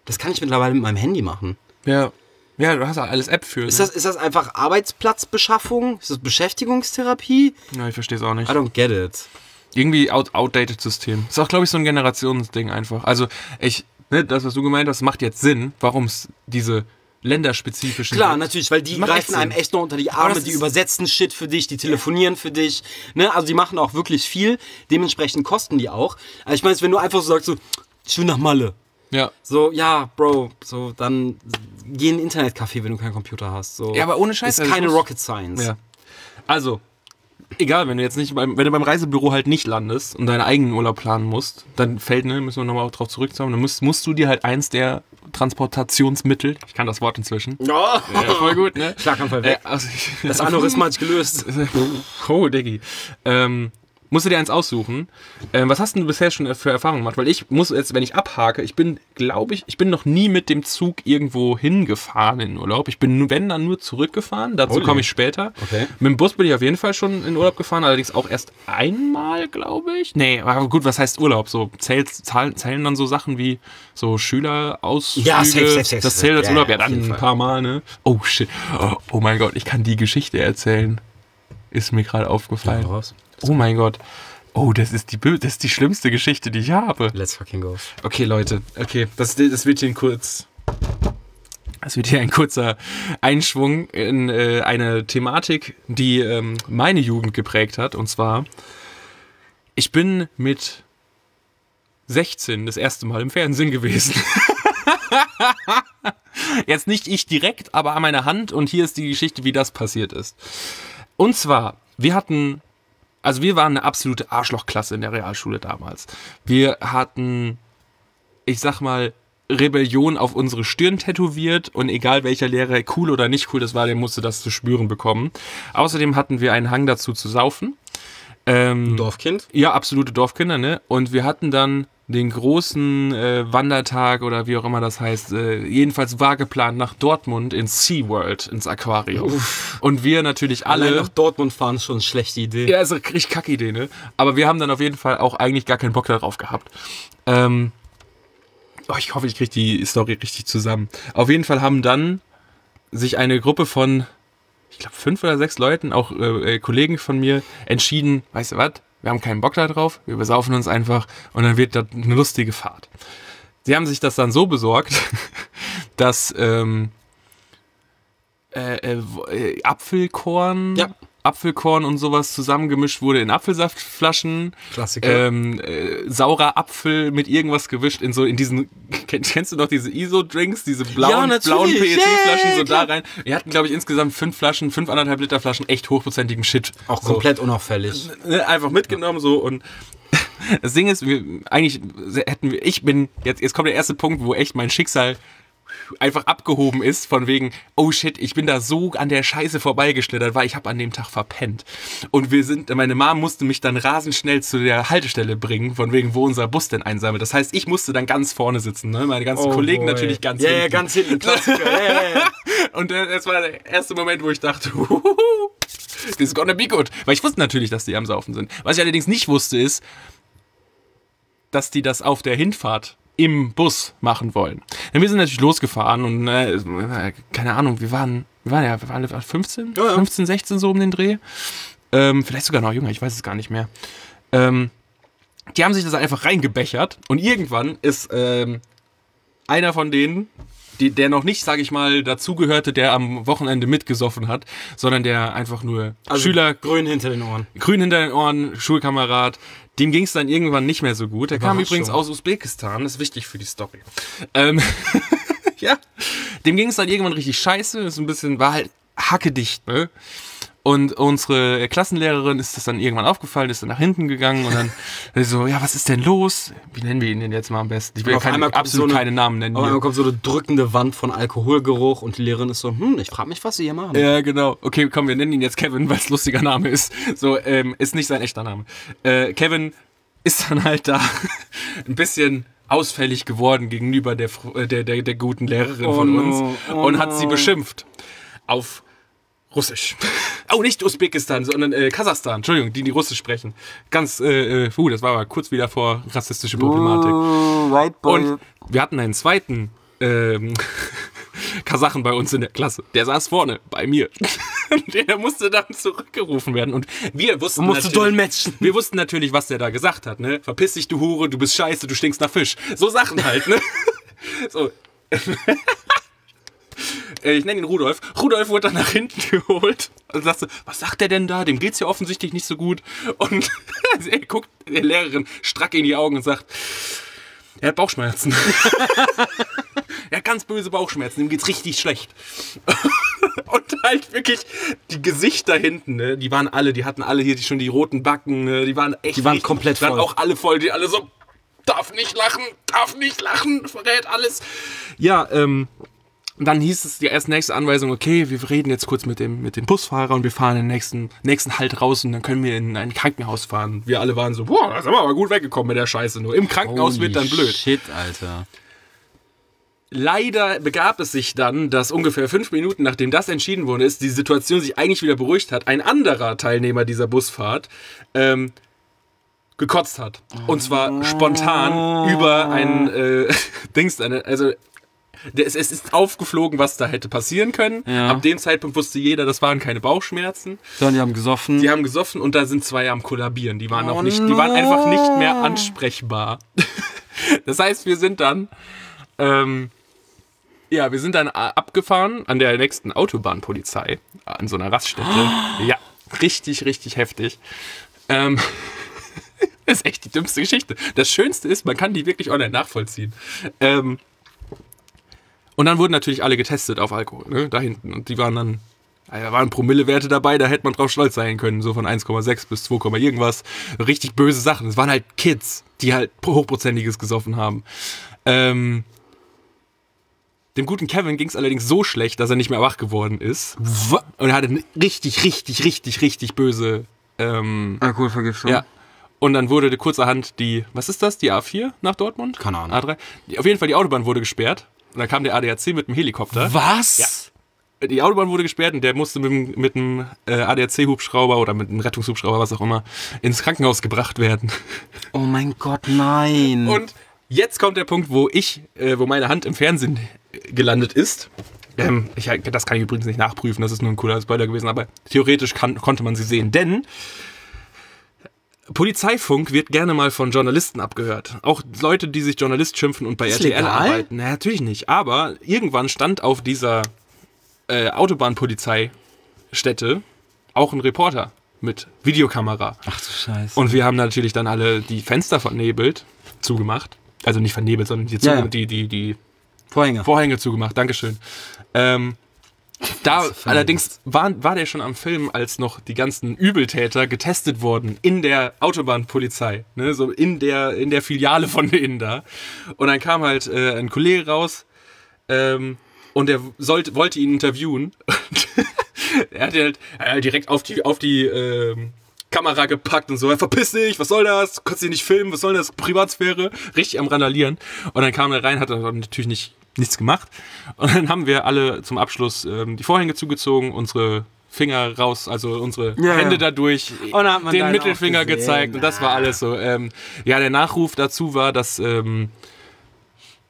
Das kann ich mittlerweile mit meinem Handy machen. Ja. Ja, du hast ja alles App für. Ist das, ist das einfach Arbeitsplatzbeschaffung? Ist das Beschäftigungstherapie? Ja, ich verstehe es auch nicht. I don't get it. Irgendwie out, outdated System. Ist auch, glaube ich, so ein Generationsding einfach. Also, ich, ne, das, was du gemeint hast, macht jetzt Sinn, warum es diese länderspezifischen. Klar, natürlich, weil die greifen einem echt noch unter die Arme, die übersetzen Shit für dich, die telefonieren für dich. Ne? Also die machen auch wirklich viel, dementsprechend kosten die auch. Also ich meine, wenn du einfach so sagst, so, ich will nach Malle. Ja. So, ja, Bro, so, dann geh in ein Internetcafé, wenn du keinen Computer hast. So. Ja, aber ohne Scheiß, Ist also keine Rocket Science. Ja. Also, egal, wenn du jetzt nicht beim, wenn du beim Reisebüro halt nicht landest und deinen eigenen Urlaub planen musst, dann fällt, ne, müssen wir nochmal drauf zurückkommen, dann musst, musst du dir halt eins der Transportationsmittel, ich kann das Wort inzwischen. Ja. Ja, voll gut, ne? Schlaganfall weg. Äh, also ich, Das Aneurysma hat sich gelöst. (laughs) Oh, Diggi. Ähm, musst du dir eins aussuchen. Ähm, was hast du bisher schon für Erfahrungen gemacht? Weil ich muss jetzt, wenn ich abhake, ich bin, glaube ich, ich bin noch nie mit dem Zug irgendwo hingefahren in Urlaub. Ich bin, wenn dann nur zurückgefahren. Dazu komme ich später. Okay. Mit dem Bus bin ich auf jeden Fall schon in Urlaub gefahren, allerdings auch erst einmal, glaube ich. Nee, aber gut, was heißt Urlaub? So zählt, zahlen, zählen dann so Sachen wie so Schülerausflüge. Ja, safe, safe, safe, Das zählt als Ja, Urlaub, ja, dann ein Fall. paar Mal, ne? Oh shit. Oh, oh mein Gott, ich kann die Geschichte erzählen. Ist mir gerade aufgefallen. raus. Oh mein Gott. Oh, das ist die das ist die schlimmste Geschichte, die ich habe. Let's fucking go. Okay, Leute. Okay, das, das wird hier ein kurz. Das wird hier ein kurzer Einschwung in äh, eine Thematik, die ähm, meine Jugend geprägt hat. Und zwar, ich bin mit 16 das erste Mal im Fernsehen gewesen. (laughs) Jetzt nicht ich direkt, aber an meiner Hand. Und hier ist die Geschichte, wie das passiert ist. Und zwar, wir hatten, also wir waren eine absolute Arschlochklasse in der Realschule damals. Wir hatten, ich sag mal, Rebellion auf unsere Stirn tätowiert und egal welcher Lehrer cool oder nicht cool das war, der musste das zu spüren bekommen. Außerdem hatten wir einen Hang dazu zu saufen. Ähm, Dorfkind? ja, absolute Dorfkinder, ne? Und wir hatten dann den großen äh, Wandertag oder wie auch immer das heißt, äh, jedenfalls war geplant nach Dortmund ins SeaWorld, ins Aquarium. Und wir natürlich alle. Allein nach Dortmund fahren ist schon eine schlechte Idee. Ja, ist eine richtig kacke Idee, ne? Aber wir haben dann auf jeden Fall auch eigentlich gar keinen Bock darauf gehabt. Ähm, oh, ich hoffe, ich kriege die Story richtig zusammen. Auf jeden Fall haben dann sich eine Gruppe von, ich glaube, fünf oder sechs Leuten, auch äh, äh, Kollegen von mir, entschieden, weißt du was, wir haben keinen Bock da drauf, wir besaufen uns einfach und dann wird das eine lustige Fahrt. Sie haben sich das dann so besorgt, (laughs) dass ähm, äh, äh, äh, Apfelkorn, Ja. Apfelkorn und sowas zusammengemischt wurde in Apfelsaftflaschen. Klassiker. Ähm, äh, saurer Apfel mit irgendwas gewischt in so in diesen (laughs) kennst, du noch diese ISO-Drinks, diese blauen, Ja, blauen PET-Flaschen ja, so klar. da rein. Wir hatten glaube ich insgesamt fünf Flaschen, fünf anderthalb Liter Flaschen echt hochprozentigen Shit. Auch so, komplett unauffällig. ne, einfach mitgenommen so und (laughs) das Ding ist, wir, eigentlich hätten wir, ich bin, jetzt, jetzt kommt der erste Punkt, wo echt mein Schicksal einfach abgehoben ist, von wegen, oh shit, ich bin da so an der Scheiße vorbeigeschlittert, weil ich habe an dem Tag verpennt. Und wir sind, meine Mom musste mich dann rasend schnell zu der Haltestelle bringen, von wegen, wo unser Bus denn einsammelt. Das heißt, ich musste dann ganz vorne sitzen, ne? meine ganzen Kollegen natürlich ganz Oh Ja, hinten. ja, ganz hinten. Klassiker. ja, ja. (laughs) Und das war der erste Moment, wo ich dachte, this is gonna be good. Weil ich wusste natürlich, dass die am Saufen sind. Was ich allerdings nicht wusste, ist, dass die das auf der Hinfahrt im Bus machen wollen. Denn wir sind natürlich losgefahren und äh, keine Ahnung, wir waren, wir waren ja, wir waren 15, Ja, ja. 15, 16 so um den Dreh. Ähm, vielleicht sogar noch jünger, ich weiß es gar nicht mehr. Ähm, die haben sich das einfach reingebechert und irgendwann ist ähm, einer von denen, die, der noch nicht, sage ich mal, dazugehörte, der am Wochenende mitgesoffen hat, sondern der einfach nur Schüler, grün hinter den Ohren. grün hinter den Ohren, Schulkamerad. Dem ging es dann irgendwann nicht mehr so gut. Der kam übrigens aus Usbekistan, das ist wichtig für die Story. Ähm, (laughs) ja, dem ging es dann irgendwann richtig scheiße, ist ein bisschen, war halt hackedicht, ne? Und unsere Klassenlehrerin ist das dann irgendwann aufgefallen, ist dann nach hinten gegangen und dann (laughs) so, ja, was ist denn los? Wie nennen wir ihn denn jetzt mal am besten? Ich will keine, absolut so eine- keine Namen nennen. Aber einmal kommt so eine drückende Wand von Alkoholgeruch und die Lehrerin ist so, hm, ich frage mich, was sie hier machen. Ja, genau. Okay, komm, wir nennen ihn jetzt Kevin, weil es lustiger Name ist. So, ähm, ist nicht sein echter Name. Äh, Kevin ist dann halt da (laughs) ein bisschen ausfällig geworden gegenüber der, äh, der, der, der guten Lehrerin Oh von no, uns oh und hat sie no. beschimpft. Auf Russisch. Oh, nicht Usbekistan, sondern äh, Kasachstan. Entschuldigung, die, die Russisch sprechen. Ganz, äh, puh, das war aber kurz wieder vor rassistische Problematik. Oh, White Und wir hatten einen zweiten ähm, (laughs) Kasachen bei uns in der Klasse. Der saß vorne bei mir. (laughs) der musste dann zurückgerufen werden. Und wir wussten musste natürlich, dolmetschen. wir wussten natürlich, was der da gesagt hat. Ne? Verpiss dich, du Hure, du bist scheiße, du stinkst nach Fisch. So Sachen halt. Ne? (laughs) so. Äh, Ich nenne ihn Rudolf. Rudolf wurde dann nach hinten (laughs) geholt und sagte, was sagt der denn da? Dem geht's ja offensichtlich nicht so gut. Und (laughs) er guckt der Lehrerin strack in die Augen und sagt, er hat Bauchschmerzen. (laughs) er hat ganz böse Bauchschmerzen, ihm geht's richtig schlecht. Und halt wirklich die Gesichter hinten, ne, die waren alle, die hatten alle hier schon die roten Backen, ne, die waren echt. Die waren richtig- komplett waren voll. auch alle voll, die alle so, darf nicht lachen, darf nicht lachen, verrät alles. Ja, ähm, dann hieß es die erste nächste Anweisung, okay, wir reden jetzt kurz mit dem, mit dem Busfahrer und wir fahren den nächsten, nächsten Halt raus und dann können wir in ein Krankenhaus fahren. Wir alle waren so, boah, da sind wir aber gut weggekommen mit der Scheiße. Nur im Krankenhaus wird dann blöd. Shit, Alter. Leider begab es sich dann, dass ungefähr fünf Minuten nachdem das entschieden worden ist, die Situation sich eigentlich wieder beruhigt hat, ein anderer Teilnehmer dieser Busfahrt ähm, gekotzt hat. Und zwar spontan über ein äh, (laughs) Dings, eine, also es, es ist aufgeflogen, was da hätte passieren können. Ja. Ab dem Zeitpunkt wusste jeder, das waren keine Bauchschmerzen. Sondern die haben gesoffen. Die haben gesoffen und da sind zwei am kollabieren. Die waren Oh auch nicht, die waren einfach nicht mehr ansprechbar. (laughs) das heißt, wir sind dann, ähm, ja, wir sind dann äh, abgefahren an der nächsten Autobahnpolizei, an so einer Raststätte. (gasps) Ja, richtig, richtig heftig. Ähm, (laughs) ist echt die dümmste Geschichte. Das Schönste ist, man kann die wirklich online nachvollziehen. Ähm, und dann wurden natürlich alle getestet auf Alkohol, ne, da hinten. Und die waren dann, da waren Promillewerte dabei, da hätte man drauf stolz sein können, so von 1,6 bis 2, irgendwas. Richtig böse Sachen. Es waren halt Kids, die halt hochprozentiges gesoffen haben. Ähm, dem guten Kevin ging es allerdings so schlecht, dass er nicht mehr wach geworden ist. Und er hatte eine richtig, richtig, richtig, richtig böse ähm, Alkoholvergiftung. ja. Und dann wurde kurzerhand die, was ist das, die A4 nach Dortmund? Keine Ahnung. A3? Die, auf jeden Fall die Autobahn wurde gesperrt. Und dann kam der ADAC mit dem Helikopter. Was? Die Autobahn wurde gesperrt und der musste mit, mit einem äh, ADAC-Hubschrauber oder mit einem Rettungshubschrauber, was auch immer, ins Krankenhaus gebracht werden. Oh mein Gott, nein. Und jetzt kommt der Punkt, wo ich, äh, wo meine Hand im Fernsehen gelandet ist. Ähm, ich, das kann ich übrigens nicht nachprüfen, das ist nur ein cooler Spoiler gewesen, aber theoretisch kann, konnte man sie sehen. Denn Polizeifunk wird gerne mal von Journalisten abgehört. Auch Leute, die sich Journalist schimpfen und bei Ist RTL legal? arbeiten. Na, natürlich nicht. Aber irgendwann stand auf dieser äh, Autobahnpolizeistätte auch ein Reporter mit Videokamera. Ach du Scheiße. Und wir haben natürlich dann alle die Fenster vernebelt, zugemacht. Also nicht vernebelt, sondern die, Ja, ja. die, die, die Vorhänge. Vorhänge zugemacht. Dankeschön. Ähm, da allerdings war, war der schon am Film, als noch die ganzen Übeltäter getestet wurden in der Autobahnpolizei, ne, so in der, in der Filiale von denen da. Und dann kam halt äh, ein Kollege raus ähm, und er sollte, wollte ihn interviewen. (laughs) er hat ihn halt äh, direkt auf die, auf die ähm, Kamera gepackt und so, "Ja, verpiss dich, was soll das? Du kannst dich nicht filmen, was soll das? Privatsphäre. Richtig am Randalieren. Und dann kam er rein, hat aber natürlich nicht, nichts gemacht. Und dann haben wir alle zum Abschluss ähm, die Vorhänge zugezogen, unsere Finger raus, also unsere Ja, Hände ja. dadurch, Und dann hat man den Mittelfinger gezeigt und das war alles so. Ähm, ja, der Nachruf dazu war, dass ähm,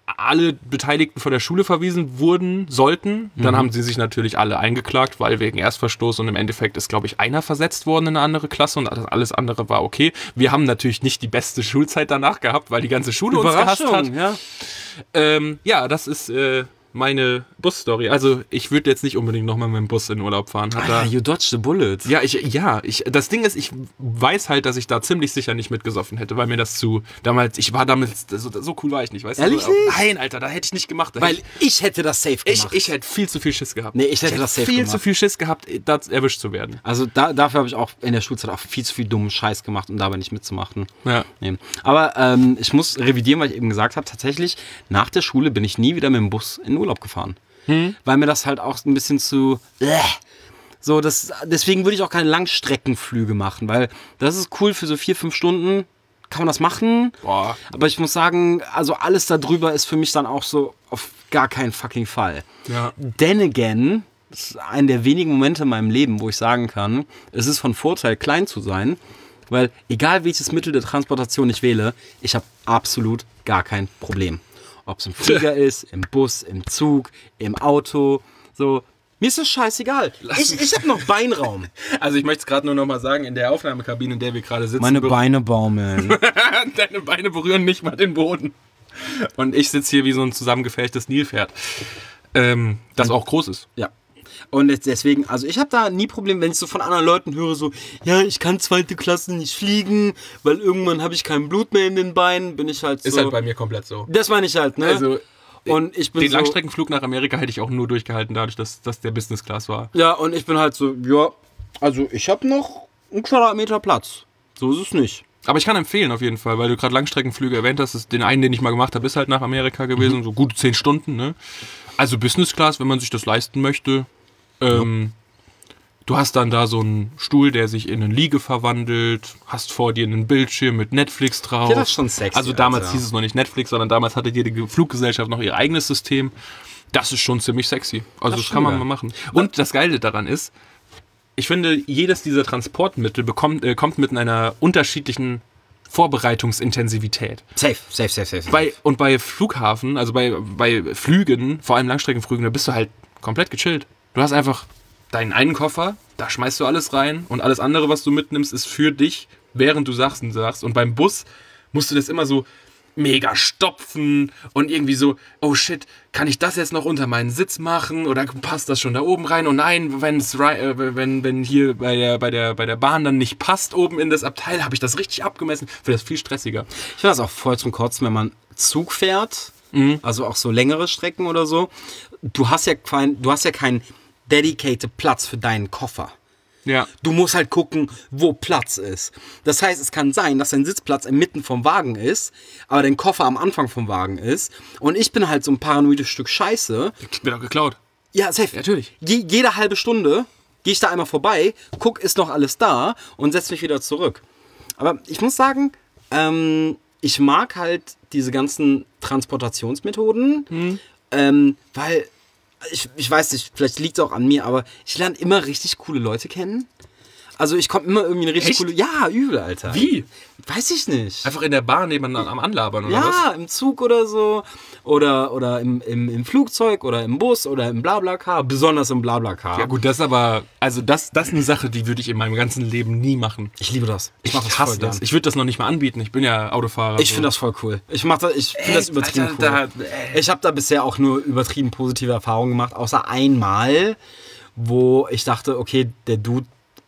alle Beteiligten von der Schule verwiesen wurden, sollten. Mhm. Dann haben sie sich natürlich alle eingeklagt, weil wegen Erstverstoß und im Endeffekt ist, glaube ich, einer versetzt worden in eine andere Klasse und alles andere war okay. Wir haben natürlich nicht die beste Schulzeit danach gehabt, weil die ganze Schule uns gehasst hat. ja. Ähm, ja, das ist äh, meine Busstory. Also ich würde jetzt nicht unbedingt nochmal mit dem Bus in Urlaub fahren. Hat Ah, you dodged the bullet. ja, ich, ja, ich, das Ding ist, ich weiß halt, dass ich da ziemlich sicher nicht mitgesoffen hätte, weil mir das zu, damals, ich war damals, so, so cool war ich nicht, weißt Ehrlich du? nicht? Nein, Alter, da hätte ich nicht gemacht. Weil hätte ich hätte das safe ich, gemacht. ich, ich hätte viel zu viel Schiss gehabt. Nee, ich hätte das safe viel gemacht. zu viel Schiss gehabt, da erwischt zu werden. also da, dafür habe ich auch in der Schulzeit auch viel zu viel dummen Scheiß gemacht, um dabei nicht mitzumachen. Ja. Nee. Aber ähm, ich muss revidieren, weil ich eben gesagt habe, tatsächlich, nach der Schule bin ich nie wieder mit dem Bus in Urlaub gefahren. Weil mir das halt auch ein bisschen zu... Äh, so, das, deswegen würde ich auch keine Langstreckenflüge machen, weil das ist cool für so vier, fünf Stunden, kann man das machen. Boah. Aber ich muss sagen, also alles darüber ist für mich dann auch so auf gar keinen fucking Fall. Ja. Then again, das ist einer der wenigen Momente in meinem Leben, wo ich sagen kann, es ist von Vorteil, klein zu sein, weil egal welches Mittel der Transportation ich wähle, ich habe absolut gar kein Problem. Ob es im Flieger ist, im Bus, im Zug, im Auto, so. Mir ist das scheißegal. Ich, ich habe noch (laughs) Beinraum. Also ich möchte es gerade nur noch mal sagen, in der Aufnahmekabine, in der wir gerade sitzen, Meine Beine baumeln. (laughs) deine Beine berühren nicht mal den Boden. Und ich sitze hier wie so ein zusammengefälltes Nilpferd. Ähm, das auch groß ist. Ja. Und deswegen, also ich habe da nie Problem, wenn ich so von anderen Leuten höre, so, ja, ich kann zweite Klasse nicht fliegen, weil irgendwann habe ich kein Blut mehr in den Beinen, bin ich halt so. Ist halt bei mir komplett so. das meine ich halt, ne? Also und ich bin den so, Langstreckenflug nach Amerika hätte ich auch nur durchgehalten, dadurch, dass, dass der Business Class war. Ja, und ich bin halt so, ja, also ich habe noch einen Quadratmeter Platz. So ist es nicht. Aber ich kann empfehlen auf jeden Fall, weil du gerade Langstreckenflüge erwähnt hast. ist Den einen, den ich mal gemacht habe, ist halt nach Amerika gewesen, so gute zehn Stunden. Ne? Also Business Class, wenn man sich das leisten möchte. Ähm, Du hast dann da so einen Stuhl, der sich in eine Liege verwandelt, hast vor dir einen Bildschirm mit Netflix drauf. Ja, das ist schon sexy, Also damals Alter. hieß es noch nicht Netflix, sondern damals hatte jede Fluggesellschaft noch ihr eigenes System. Das ist schon ziemlich sexy. Also das, ist kann man mal machen. Und das Geile daran ist, ich finde, jedes dieser Transportmittel bekommt, äh, kommt mit einer unterschiedlichen Vorbereitungsintensivität. Safe, safe, safe, safe. Bei, und bei Flughafen, also bei, bei Flügen, vor allem Langstreckenflügen, da bist du halt komplett gechillt. Du hast einfach deinen einen Koffer, da schmeißt du alles rein und alles andere, was du mitnimmst, ist für dich, während du Sachen sagst. Und beim Bus musst du das immer so mega stopfen und irgendwie so, oh shit, kann ich das jetzt noch unter meinen Sitz machen oder passt das schon da oben rein? Und nein, wenn's, äh, wenn, wenn hier bei der, bei, der, bei der Bahn dann nicht passt oben in das Abteil, habe ich das richtig abgemessen. Finde das viel stressiger. Ich finde das auch voll zum Kotzen, wenn man Zug fährt, also auch so längere Strecken oder so. Du hast ja kein, du hast ja keinen dedicated Platz für deinen Koffer. Ja. Du musst halt gucken, wo Platz ist. Das heißt, es kann sein, dass dein Sitzplatz inmitten vom Wagen ist, aber dein Koffer am Anfang vom Wagen ist. Und ich bin halt so ein paranoides Stück Scheiße. Wird auch geklaut. Ja, safe. Natürlich. Je, jede halbe Stunde gehe ich da einmal vorbei, guck, ist noch alles da und setze mich wieder zurück. Aber ich muss sagen, ähm, ich mag halt diese ganzen Transportationsmethoden, ähm, weil ich, ich weiß nicht, vielleicht liegt es auch an mir, aber ich lerne immer richtig coole Leute kennen. Also ich komme immer irgendwie eine richtig Echt? coole. Ja, übel, Alter. Wie? Weiß ich nicht. Einfach in der Bahn nebenan am Anlabern oder was? Ja, im Zug oder so. Oder, oder im, im, im Flugzeug oder im Bus oder im Blablacar. Besonders im Blablacar. Ja gut, das aber, also das, das ist eine Sache, die würde ich in meinem ganzen Leben nie machen. Ich liebe das. Ich, mach das hasse das. Ich würde das noch nicht mal anbieten. Ich bin ja Autofahrer. Ich finde das voll cool. Ich mach das, ich finde das übertrieben Alter, cool. da- ich habe da bisher auch nur übertrieben positive Erfahrungen gemacht, außer einmal, wo ich dachte, okay, der Dude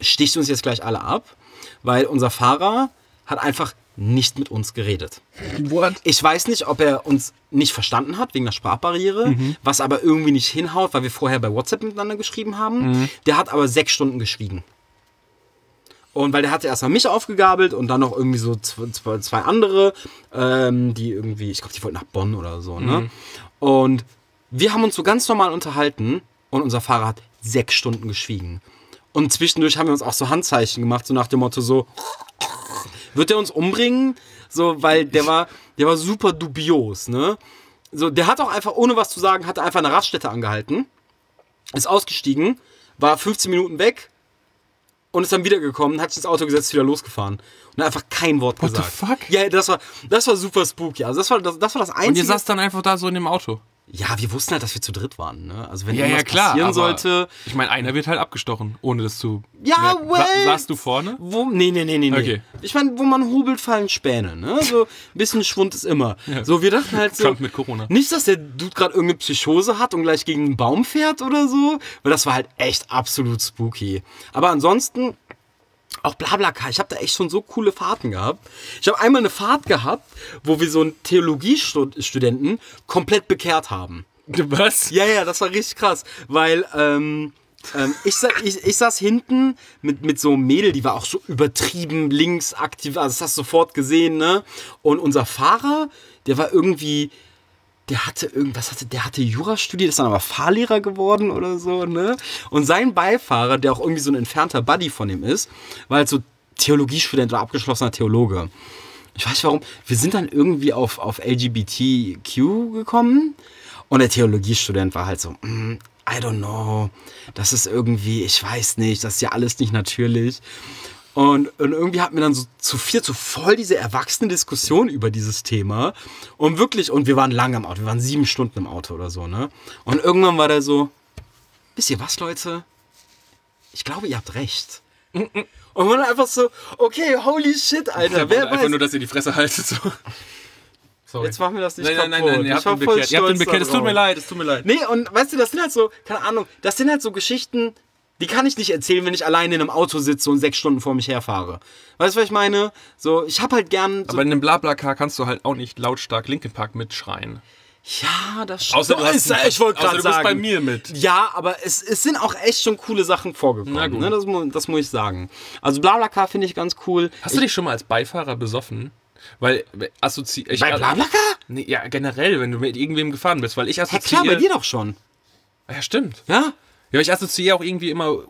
sticht uns jetzt gleich alle ab, weil unser Fahrer hat einfach nicht mit uns geredet. What? Ich weiß nicht, ob er uns nicht verstanden hat wegen der Sprachbarriere, was aber irgendwie nicht hinhaut, weil wir vorher bei WhatsApp miteinander geschrieben haben. Der hat aber sechs Stunden geschwiegen. Und weil der hatte erstmal mich aufgegabelt und dann noch irgendwie so zwei, zwei, andere, ähm, die irgendwie, ich glaube, die wollten nach Bonn oder so, ne? Und wir haben uns so ganz normal unterhalten und unser Fahrer hat sechs Stunden geschwiegen. Und zwischendurch haben wir uns auch so Handzeichen gemacht, so nach dem Motto so, wird er uns umbringen? So, weil der war, der war super dubios, ne? So, der hat auch einfach, ohne was zu sagen, hat einfach eine Raststätte angehalten, ist ausgestiegen, war 15 Minuten weg und ist dann wiedergekommen, hat sich ins Auto gesetzt, wieder losgefahren. Und hat einfach kein Wort What the gesagt. fuck? Ja, das war, das war super spooky. Also das war das, das war das Und ihr einzige. saßt dann einfach da so in dem Auto. Ja, wir wussten halt, dass wir zu dritt waren. Ne? Also wenn Ja, ja, irgendwas klar. passieren sollte, Ich meine, einer wird halt abgestochen, ohne das zu. Ja, well. Sa saßt du vorne? Wo, nee, nee, nee, nee. Okay. Ich meine, wo man hobelt, fallen Späne, ne? So ein bisschen Schwund ist immer. So, wir dachten halt (laughs) so. Trump mit Corona. Nicht, dass der Dude gerade irgendeine Psychose hat und gleich gegen einen Baum fährt oder so. Weil das war halt echt absolut spooky. Aber ansonsten. Auch Blablacar, ich habe da echt schon so coole Fahrten gehabt. Ich habe einmal eine Fahrt gehabt, wo wir so einen Theologiestudenten komplett bekehrt haben. Was? Ja, ja, das war richtig krass, weil ähm, ähm, ich, ich, ich saß hinten mit, mit so einem Mädel, die war auch so übertrieben links aktiv, also das hast du sofort gesehen, ne? Und unser Fahrer, der war irgendwie, der hatte irgendwas, hatte, der hatte Jura studiert, ist dann aber Fahrlehrer geworden oder so, ne? Und sein Beifahrer, der auch irgendwie so ein entfernter Buddy von ihm ist, war halt so Theologiestudent oder abgeschlossener Theologe. Ich weiß nicht warum, wir sind dann irgendwie auf, auf LGBTQ gekommen und der Theologiestudent war halt so, mm, I don't know, das ist irgendwie, ich weiß nicht, das ist ja alles nicht natürlich. Und, und irgendwie hatten wir dann so zu viert so voll diese erwachsene Diskussion über dieses Thema. Und wirklich, und wir waren lange im Auto, wir waren sieben Stunden im Auto oder so, ne? Und irgendwann war der so, wisst ihr was, Leute? Ich glaube, ihr habt recht. Und man einfach so, okay, holy shit, Alter, wer einfach weiß. nur, dass ihr die Fresse haltet. So. Sorry. Jetzt machen wir das nicht nein, nein, nein, kaputt. nein, ihr Ich war voll bekehrt. Ihr habt ihn stolz bekehrt. Es tut mir leid, es tut mir leid. Nee, und weißt du, das sind halt so, keine Ahnung, das sind halt so Geschichten, die kann ich nicht erzählen, wenn ich alleine in einem Auto sitze und sechs Stunden vor mich herfahre. Weißt du, was ich meine? So, ich hab halt gern so, Aber in einem Blablacar kannst du halt auch nicht lautstark Linkin Park mitschreien. ja, das stimmt. Außer du hast einen- ich wollte gerade sagen. bei mir mit. Ja, aber es, es sind auch echt schon coole Sachen vorgekommen. Na gut. Ne? Das, das muss ich sagen. Also Blablacar finde ich ganz cool. Hast du dich schon mal als Beifahrer besoffen? Weil assozi ich Bei Blablacar? Nee, ja, generell, wenn du mit irgendwem gefahren bist, weil ich Ja, assoziiere. klar, bei dir doch schon. Ja, stimmt. Ja? Ja, ich assoziiere auch irgendwie immer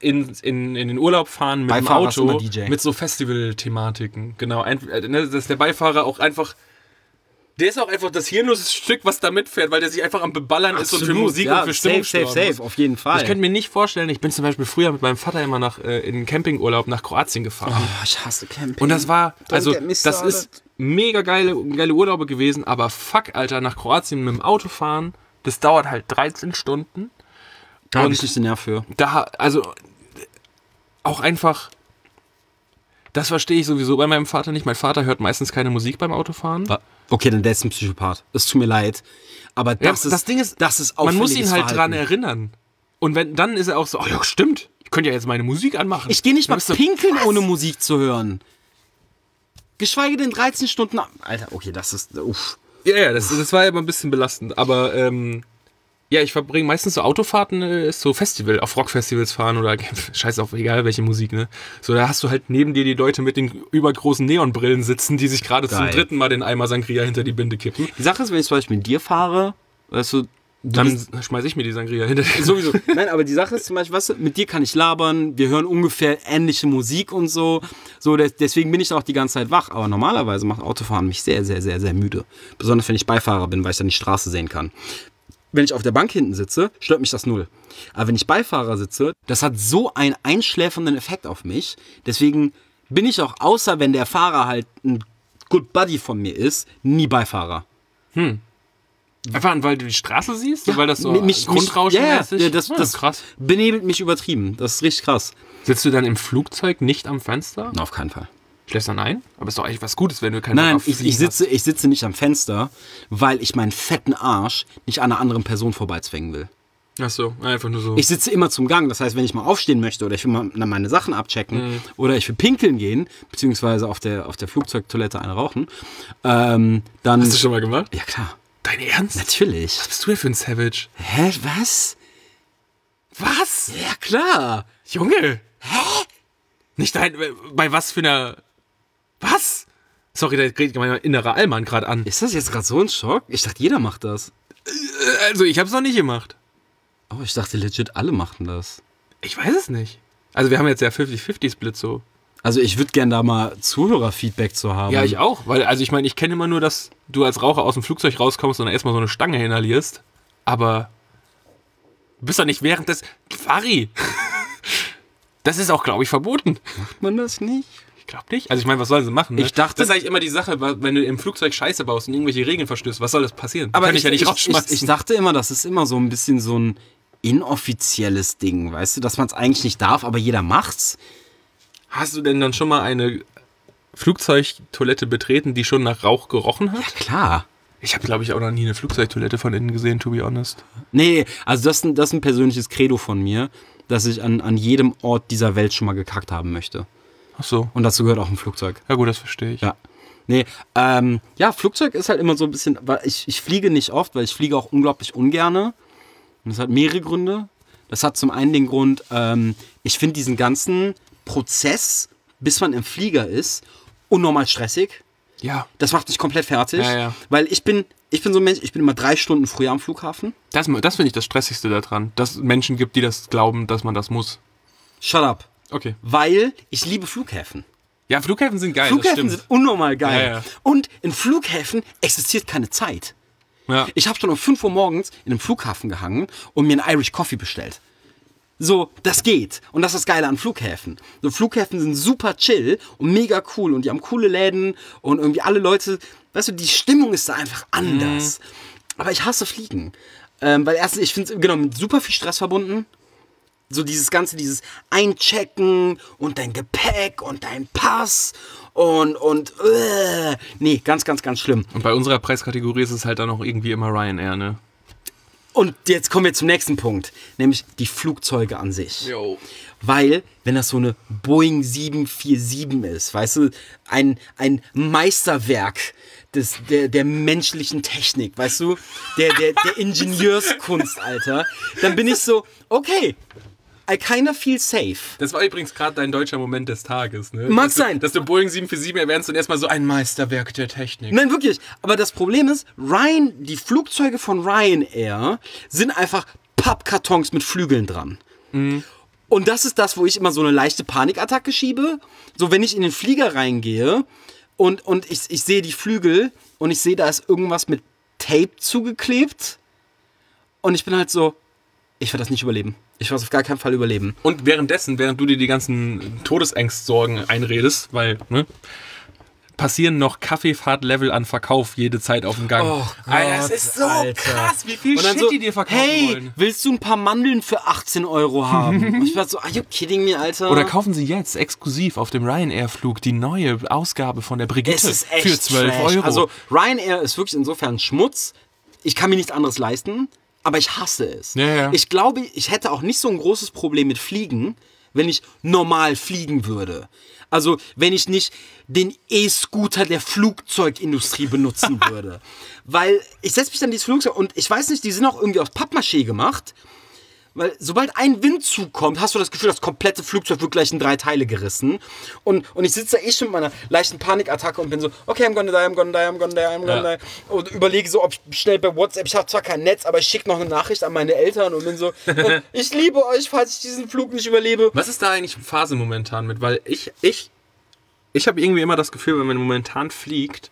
in, in, in den Urlaub fahren mit dem Beifahrer ist Auto mit so Festival-Thematiken. Genau, ein, äh, ne, dass der Beifahrer auch einfach. Der ist auch einfach das hirnlose Stück, was da mitfährt, weil der sich einfach am Beballern ist und für Musik ja, und für Stimmung Safe, safe, safe, muss. auf jeden Fall. Ich könnte mir nicht vorstellen, ich bin zum Beispiel früher mit meinem Vater immer nach, äh, in den Campingurlaub nach Kroatien gefahren. oh, ich hasse Camping. Und das war, also, das ist mega geile, geile Urlaube gewesen, aber fuck, Alter, nach Kroatien mit dem Auto fahren, das dauert halt 13 Stunden. Da habe ich nicht den Nerv für. Da, also, auch einfach, das verstehe ich sowieso bei meinem Vater nicht. Mein Vater hört meistens keine Musik beim Autofahren. Okay, dann der ist ein Psychopath. Es tut mir leid. Aber das, Ja, ist, das Ding ist, das ist Man muss ihn halt dran Verhalten. erinnern. Und wenn, dann ist er auch so, oh ja, stimmt, ich könnte ja jetzt meine Musik anmachen. Ich gehe nicht mal pinkeln, was? ohne Musik zu hören. Geschweige denn 13 Stunden. Alter, okay, das ist. Uff. Ja, ja, das, das war ja immer ein bisschen belastend. Aber ähm, ja, ich verbringe meistens so Autofahrten, äh, ist so Festival, auf Rockfestivals fahren oder (laughs) scheiß auf, egal welche Musik, ne? So, da hast du halt neben dir die Leute mit den übergroßen Neonbrillen sitzen, die sich gerade zum dritten Mal den Eimer Sangria hinter die Binde kippen. Die Sache ist, wenn ich zum Beispiel mit dir fahre, weißt du. du Dann bist- schmeiß ich mir die Sangria hinter die (laughs) Sowieso. Nein, aber die Sache ist zum Beispiel, weißt du, mit dir kann ich labern, wir hören ungefähr ähnliche Musik und so. So, des- deswegen bin ich auch die ganze Zeit wach. Aber normalerweise macht Autofahren mich sehr, sehr, sehr, sehr müde. Besonders wenn ich Beifahrer bin, weil ich dann die Straße sehen kann. Wenn ich auf der Bank hinten sitze, stört mich das null. Aber wenn ich Beifahrer sitze, das hat so einen einschläfernden Effekt auf mich. Deswegen bin ich auch, außer wenn der Fahrer halt ein Good Buddy von mir ist, nie Beifahrer. Einfach, weil du die Straße siehst? weil das so Mi- mich, Grundrauschen mich, ja, ja, das, Ja, das krass. benebelt mich übertrieben. Das ist richtig krass. Sitzt du dann im Flugzeug nicht am Fenster? Na, auf keinen Fall. Schläfst dann ein? Aber ist doch eigentlich was Gutes, wenn du keinen Nein, ich, ich, sitze, ich sitze nicht am Fenster, weil ich meinen fetten Arsch nicht an einer anderen Person vorbeizwängen will. hast. Ach so, einfach nur so. Ich sitze immer zum Gang. Das heißt, wenn ich mal aufstehen möchte oder ich will mal meine Sachen abchecken Mhm. oder ich will pinkeln gehen, beziehungsweise auf der, auf der Flugzeugtoilette eine rauchen, ähm, dann. Hast du schon mal gemacht? ja, klar. Dein Ernst? Natürlich. Was bist du denn für ein Savage? Hä, was? Was? Ja, klar. Junge! Hä? Nicht dein. Bei was für einer. Was? Sorry, da redet mein innerer Allmann gerade an. Ist das jetzt gerade so ein Schock? Ich dachte, jeder macht das. Also, ich hab's noch nicht gemacht. Oh, ich dachte legit, alle machten das. Ich weiß es nicht. Also, wir haben jetzt ja 50-50-Split so. Also ich würde gerne da mal Zuhörerfeedback zu haben. Ja, ich auch. Weil, also, ich meine, ich kenne immer nur, dass du als Raucher aus dem Flugzeug rauskommst und dann erstmal so eine Stange inhalierst. Aber. Du bist doch nicht während des. Fari! (laughs) Das ist auch, glaube ich, verboten. Macht man das nicht? Glaub nicht. Also ich meine, was sollen sie machen? Ne? Ich dachte- das ist eigentlich immer die Sache, wenn du im Flugzeug Scheiße baust und irgendwelche Regeln verstößt, was soll das passieren? Aber Kann ich, ich ja nicht ich, rausschmeißen. ich, ich dachte immer, das ist immer so ein bisschen so ein inoffizielles Ding, weißt du, dass man es eigentlich nicht darf, aber jeder macht's. Hast du denn dann schon mal eine Flugzeugtoilette betreten, die schon nach Rauch gerochen hat? Klar. Ich habe, glaube ich, auch noch nie eine Flugzeugtoilette von innen gesehen, to be honest. Nee, also das, ist ein- das ist ein persönliches Credo von mir, dass ich an, an jedem Ort dieser Welt schon mal gekackt haben möchte. Ach so. Und dazu gehört auch ein Flugzeug. Ja gut, das verstehe ich. Ja. Nee, ähm, ja, Flugzeug ist halt immer so ein bisschen, weil ich, ich fliege nicht oft, weil ich fliege auch unglaublich ungerne. Und das hat mehrere Gründe. Das hat zum einen den Grund, ähm, ich finde diesen ganzen Prozess, bis man im Flieger ist, unnormal stressig. Ja. Das macht mich komplett fertig. Ja, ja. Weil ich bin, ich bin so ein Mensch, ich bin immer drei Stunden früher am Flughafen. Das, das finde ich das Stressigste daran, dass es Menschen gibt, die das glauben, dass man das muss. Shut up. Okay. Weil ich liebe Flughäfen. Ja, Flughäfen sind geil. Flughäfen sind unnormal geil. Ja, ja. Und in Flughäfen existiert keine Zeit. Ja. Ich habe schon um 5 Uhr morgens in einem Flughafen gehangen und mir einen Irish Coffee bestellt. So, das geht. Und das ist das Geile an Flughäfen. So, Flughäfen sind super chill und mega cool und die haben coole Läden und irgendwie alle Leute, weißt du, die Stimmung ist da einfach anders. Aber ich hasse Fliegen. Ähm, weil erstens, ich finde es genau mit super viel Stress verbunden. So dieses ganze, dieses Einchecken und dein Gepäck und dein Pass und, und, äh, nee, ganz, ganz, ganz schlimm. Und bei unserer Preiskategorie ist es halt dann auch irgendwie immer Ryanair, ne? Und jetzt kommen wir zum nächsten Punkt, nämlich die Flugzeuge an sich. Jo. Weil, wenn das so eine Boeing 747 ist, weißt du, ein, ein Meisterwerk des, der, der menschlichen Technik, weißt du, der, der, der (laughs) Ingenieurskunst, Alter, dann bin ich so, okay, I kinda feel safe. Das war übrigens gerade dein deutscher Moment des Tages, ne? Mag dass du, sein. Dass du Boeing 747 erwähnst und erstmal so ein Meisterwerk der Technik. Nein, wirklich. Aber das Problem ist, Ryan, die Flugzeuge von Ryanair sind einfach Pappkartons mit Flügeln dran. Und das ist das, wo ich immer so eine leichte Panikattacke schiebe. So, wenn ich in den Flieger reingehe und, und ich, ich sehe die Flügel und ich sehe, da ist irgendwas mit Tape zugeklebt. Und ich bin halt so, ich werde das nicht überleben. Ich werde es auf gar keinen Fall überleben. Und währenddessen, während du dir die ganzen Todesängstsorgen einredest, weil, ne? Passieren noch Kaffeefahrt-Level an Verkauf jede Zeit auf dem Gang. Oh Alter, Gott, das ist so Alter. krass, wie viel Und dann Shit so, die dir verkaufen hey, wollen. willst du ein paar Mandeln für 18 Euro haben? Und (laughs) ich war so, are you kidding me, Alter? Oder kaufen Sie jetzt exklusiv auf dem Ryanair-Flug die neue Ausgabe von der Brigitte es ist echt für 12 trash. Euro. Also Ryanair ist wirklich insofern Schmutz. Ich kann mir nichts anderes leisten, aber ich hasse es. Ja, ja. Ich glaube, ich hätte auch nicht so ein großes Problem mit Fliegen, wenn ich normal fliegen würde. Also, wenn ich nicht den E-Scooter der Flugzeugindustrie benutzen (laughs) würde. Weil ich setze mich dann in dieses Flugzeug und ich weiß nicht, die sind auch irgendwie aus Pappmaché gemacht. Weil sobald ein Windzug kommt, hast du das Gefühl, das komplette Flugzeug wird gleich in drei Teile gerissen. Und, und ich sitze da eh schon mit meiner leichten Panikattacke und bin so, okay, I'm gonna die, I'm gonna die, I'm gonna die, I'm gonna Ja. die. Und überlege so, ob ich schnell bei WhatsApp, ich habe zwar kein Netz, aber ich schicke noch eine Nachricht an meine Eltern und bin so, äh, (laughs) ich liebe euch, falls ich diesen Flug nicht überlebe. Was ist da eigentlich Phase momentan mit? Weil ich, ich, ich habe irgendwie immer das Gefühl, wenn man momentan fliegt,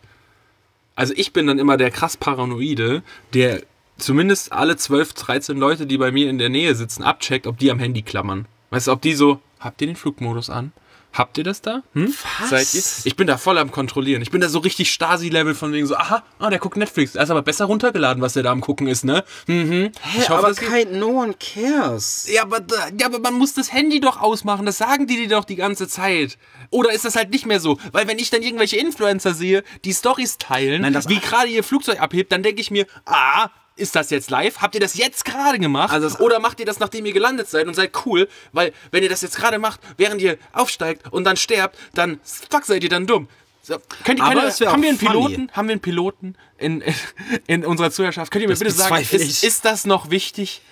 also ich bin dann immer der krass Paranoide, der zumindest alle 12, 13 Leute, die bei mir in der Nähe sitzen, abcheckt, ob die am Handy klammern. Weißt du, ob die so, habt ihr den Flugmodus an? Habt ihr das da? Hm? Was? Seid ihr? Ich bin da voll am Kontrollieren. Ich bin da so richtig Stasi-Level von wegen so, aha, ah, der guckt Netflix. Er ist aber besser runtergeladen, was der da am gucken ist, ne? Mhm. Hä, Ich hoffe, aber kein, no one cares. ja aber, da- ja, aber man muss das Handy doch ausmachen. Das sagen die dir doch die ganze Zeit. Oder ist das halt nicht mehr so? Weil wenn ich dann irgendwelche Influencer sehe, die Stories teilen, Nein, das- wie gerade ihr Flugzeug abhebt, dann denke ich mir, ah, ist das jetzt live? Habt ihr das jetzt gerade gemacht? Also Oder macht ihr das, nachdem ihr gelandet seid und seid cool? Weil, wenn ihr das jetzt gerade macht, während ihr aufsteigt und dann sterbt, dann, fuck, seid ihr dann dumm. So, könnt ihr, Aber wär haben wir einen funny. Piloten? Haben wir einen Piloten in, (laughs) in unserer Zuhörerschaft? Könnt ihr mir Das bitte sagen, ist, ist das noch wichtig?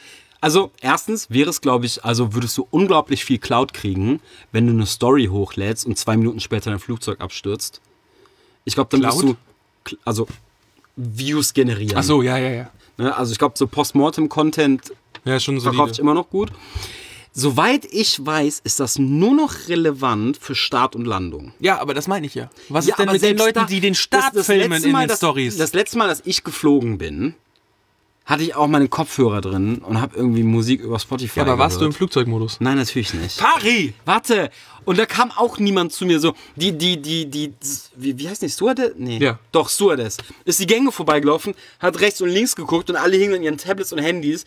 Also, erstens wäre es, glaube ich, also würdest du unglaublich viel Cloud kriegen, wenn du eine Story hochlädst und zwei Minuten später dein Flugzeug abstürzt. Ich glaube, dann Cloud? wirst du, also, Views generieren. Ach so, ja, ja, ja. Ne? Also, ich glaube, so Postmortem-Content Ja, verkauft sich immer noch gut. Soweit ich weiß, ist das nur noch relevant für Start und Landung. Ja, aber das meine ich ja. Was Ja, ist denn mit den Leuten, da- die den das- Start das filmen letzte in Mal, den das, Stories? Das letzte Mal, dass ich geflogen bin, hatte ich auch meine Kopfhörer drin und habe irgendwie Musik über Spotify Ja, aber warst du im. Flugzeugmodus? Nein, natürlich nicht. Pari! Warte! Und da kam auch niemand zu mir so, die, die, die, die, wie, wie heißt die, Stewardess? Nee. Ja. Doch, Stewardess. Ist die Gänge vorbeigelaufen, hat rechts und links geguckt und alle hingen an ihren Tablets und Handys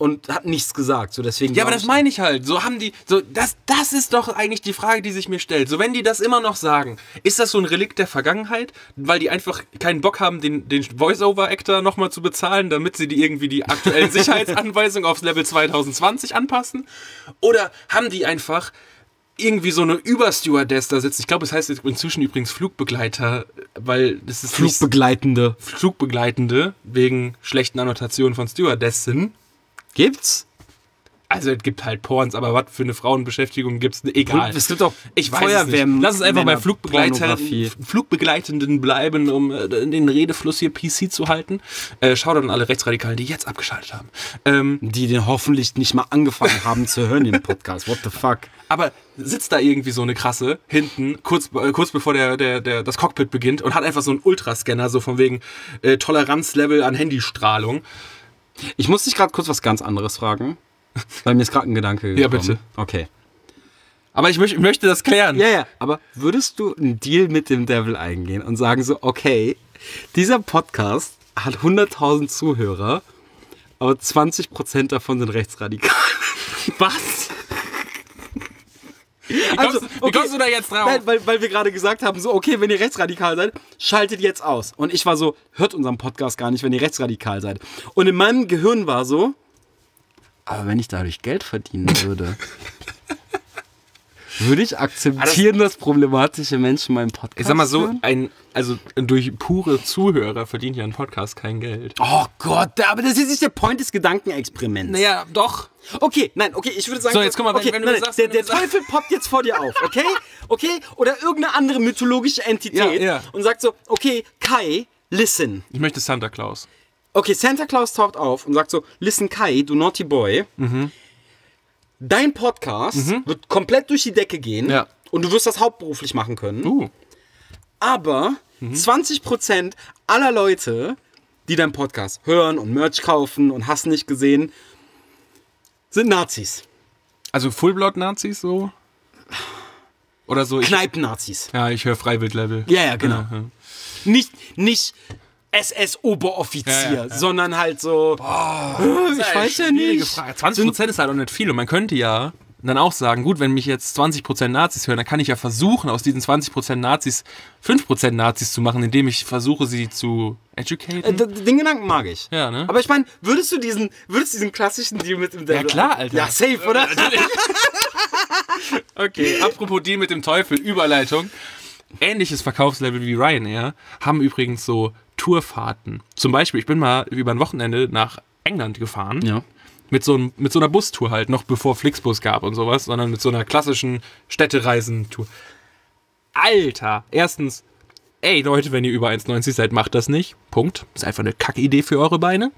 und hat nichts gesagt. So deswegen Ja, aber das meine ich halt. So haben die, so, das, das ist doch eigentlich die Frage, die sich mir stellt. So, wenn die das immer noch sagen, ist das so ein Relikt der Vergangenheit, weil die einfach keinen Bock haben, den, den Voice-Over-Actor nochmal zu bezahlen, damit sie die irgendwie die aktuellen (laughs) Sicherheitsanweisungen aufs Level 2020 anpassen? Oder haben die einfach irgendwie so eine Überstewardess da sitzen? Ich glaube, es heißt jetzt inzwischen übrigens Flugbegleiter, weil das ist Flugbegleitende. Flugbegleitende wegen schlechten Annotationen von Stewardessen. Gibt's? Also es gibt halt Porns, aber was für eine Frauenbeschäftigung gibt's? Egal. Es gibt auch ich weiß Feuerwehr- es. Lass uns einfach bei Pornografie. Flugbegleitenden bleiben, um äh, den Redefluss hier PC zu halten. Äh, Schaut an alle Rechtsradikalen, die jetzt abgeschaltet haben. Ähm, Die den hoffentlich nicht mal angefangen haben zu hören, den Podcast. What the fuck? aber sitzt da irgendwie so eine krasse hinten, kurz, äh, kurz bevor der, der, der, das Cockpit beginnt und hat einfach so einen Ultrascanner, so von wegen äh, Toleranzlevel an Handystrahlung. Ich muss dich gerade kurz was ganz anderes fragen. (laughs) Weil mir ist gerade ein Gedanke gekommen. Ja, bitte. Okay. Aber ich, möcht, ich möchte das klären. Ja, ja. Aber würdest du einen Deal mit dem Devil eingehen und sagen so, okay, dieser Podcast hat 100.000 Zuhörer, aber 20% davon sind rechtsradikal. (laughs) Was? Wie kommst, du- wie kommst du da jetzt drauf? Also, Nein, weil, weil wir gerade gesagt haben, so, okay, wenn ihr rechtsradikal seid, schaltet jetzt aus. Und ich war so, hört unseren Podcast gar nicht, wenn ihr rechtsradikal seid. Und in meinem Gehirn war so, aber wenn ich dadurch Geld verdienen würde, (laughs) würde ich akzeptieren, dass problematische Menschen meinen Podcast Ich sag mal so, ein, also durch pure Zuhörer verdient ja ein Podcast kein Geld. Oh Gott, aber das ist nicht der Point des Gedankenexperiments. Naja, doch. Okay, nein, okay, ich würde sagen, So, jetzt guck mal, wenn- okay, wenn du nein, sagst, der, wenn der sagst- Teufel poppt jetzt vor dir auf, okay? Okay? Oder irgendeine andere mythologische Entität Ja, ja. und sagt so, okay, Kai, listen. Ich möchte Santa Claus. Okay, Santa Claus taucht auf und sagt so, listen Kai, du naughty boy. Dein Podcast wird komplett durch die Decke gehen Ja. und du wirst das hauptberuflich machen können. Uh. Aber 20% aller Leute, die deinen Podcast hören und Merch kaufen und hast nicht gesehen, sind Nazis. Also Fullblood-Nazis so? Oder so? Ich, Kneipen-Nazis. ja, ich höre Freiwild-Level. Ja, ja, genau. Ja, ja. Nicht, nicht SS-Oberoffizier, Ja, ja, ja. sondern halt so. ich weiß ja nicht. Frage. 20% ist halt auch nicht viel und man könnte ja dann auch sagen, gut, wenn mich jetzt 20% Nazis hören, dann kann ich ja versuchen, aus diesen 20% Nazis 5% Nazis zu machen, indem ich versuche, sie zu educaten. Äh, Den Gedanken mag ich. Ja, ne? Aber ich meine, würdest du diesen, würdest du diesen klassischen Deal mit dem Devil klar, Alter. Ja, safe, oder? (laughs) Okay, apropos Deal mit dem Teufel, Überleitung. Ähnliches Verkaufslevel wie Ryanair haben übrigens so Tourfahrten. Zum Beispiel, ich bin mal über ein Wochenende nach England gefahren. Ja. Mit so, einem- mit so einer Bustour halt, noch bevor Flixbus gab und sowas, sondern mit so einer klassischen Städtereisentour. Alter! Erstens, ey Leute, wenn ihr über 1,90 seid, macht das nicht. Punkt. Ist einfach eine Kackidee für eure Beine.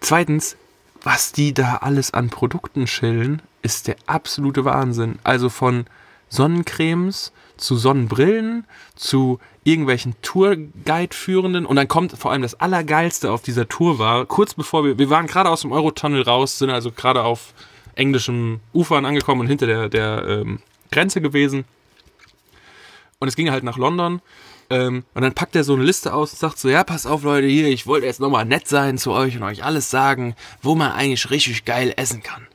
Zweitens, was die da alles an Produkten schillen, ist der absolute Wahnsinn. Also von Sonnencremes zu Sonnenbrillen zu irgendwelchen Tourguide-Führenden und dann kommt vor allem das Allergeilste auf dieser Tour war, kurz bevor wir, wir waren gerade aus dem Eurotunnel raus, sind also gerade auf englischem Ufern angekommen und hinter der, der ähm, Grenze gewesen und es ging halt nach London ähm, und dann packt er so eine Liste aus und sagt so, ja, pass auf Leute, hier, ich wollte jetzt nochmal nett sein zu euch und euch alles sagen, wo man eigentlich richtig geil essen kann.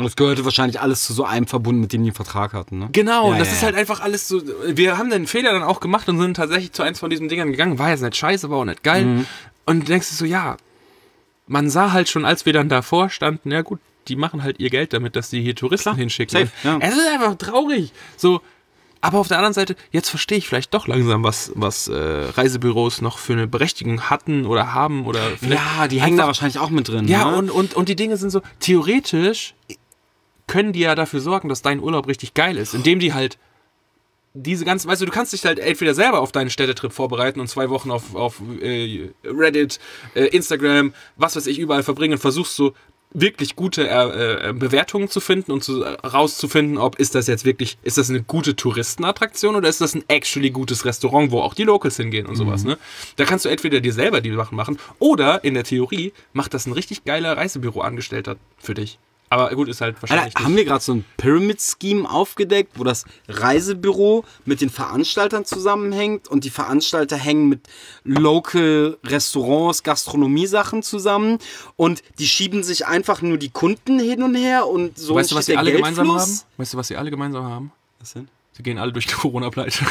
Und das gehörte wahrscheinlich alles zu so einem Verbund, mit dem die einen Vertrag hatten, ne? Genau, Ja, und das ja, ist ja. halt einfach alles so. Wir haben den Fehler dann auch gemacht und sind tatsächlich zu eins von diesen Dingern gegangen. War jetzt nicht scheiße, war auch nicht geil. Mhm. Und du denkst dir so, ja, man sah halt schon, als wir dann davor standen, ja gut, die machen halt ihr Geld damit, dass die hier Touristen hinschicken. safe. Es ist einfach traurig. So, aber auf der anderen Seite, jetzt verstehe ich vielleicht doch langsam, was, was äh, Reisebüros noch für eine Berechtigung hatten oder haben oder Ja, die hängen da wahrscheinlich auch mit drin. ja, ne? und, und, und die Dinge sind so, theoretisch können die ja dafür sorgen, dass dein Urlaub richtig geil ist, indem die halt diese ganzen, weißt du, du kannst dich halt entweder selber auf deinen Städtetrip vorbereiten und zwei Wochen auf, auf äh, Reddit, äh, Instagram, was weiß ich, überall verbringen und versuchst so wirklich gute äh, äh, Bewertungen zu finden und zu, rauszufinden, ob ist das jetzt wirklich, ist das eine gute Touristenattraktion oder ist das ein actually gutes Restaurant, wo auch die Locals hingehen und sowas. Ne? Da kannst du entweder dir selber die Sachen machen oder in der Theorie macht das ein richtig geiler Reisebüroangestellter für dich. Aber gut, ist halt wahrscheinlich. Alter, haben wir gerade so ein Pyramid-Scheme aufgedeckt, wo das Reisebüro mit den Veranstaltern zusammenhängt und die Veranstalter hängen mit Local Restaurants, Gastronomiesachen zusammen und die schieben sich einfach nur die Kunden hin und her und so weißt du, was sie alle der gemeinsam Geldfluss. haben? Weißt du, was sie alle gemeinsam haben? Was denn? Sie gehen alle durch die Corona-Pleite.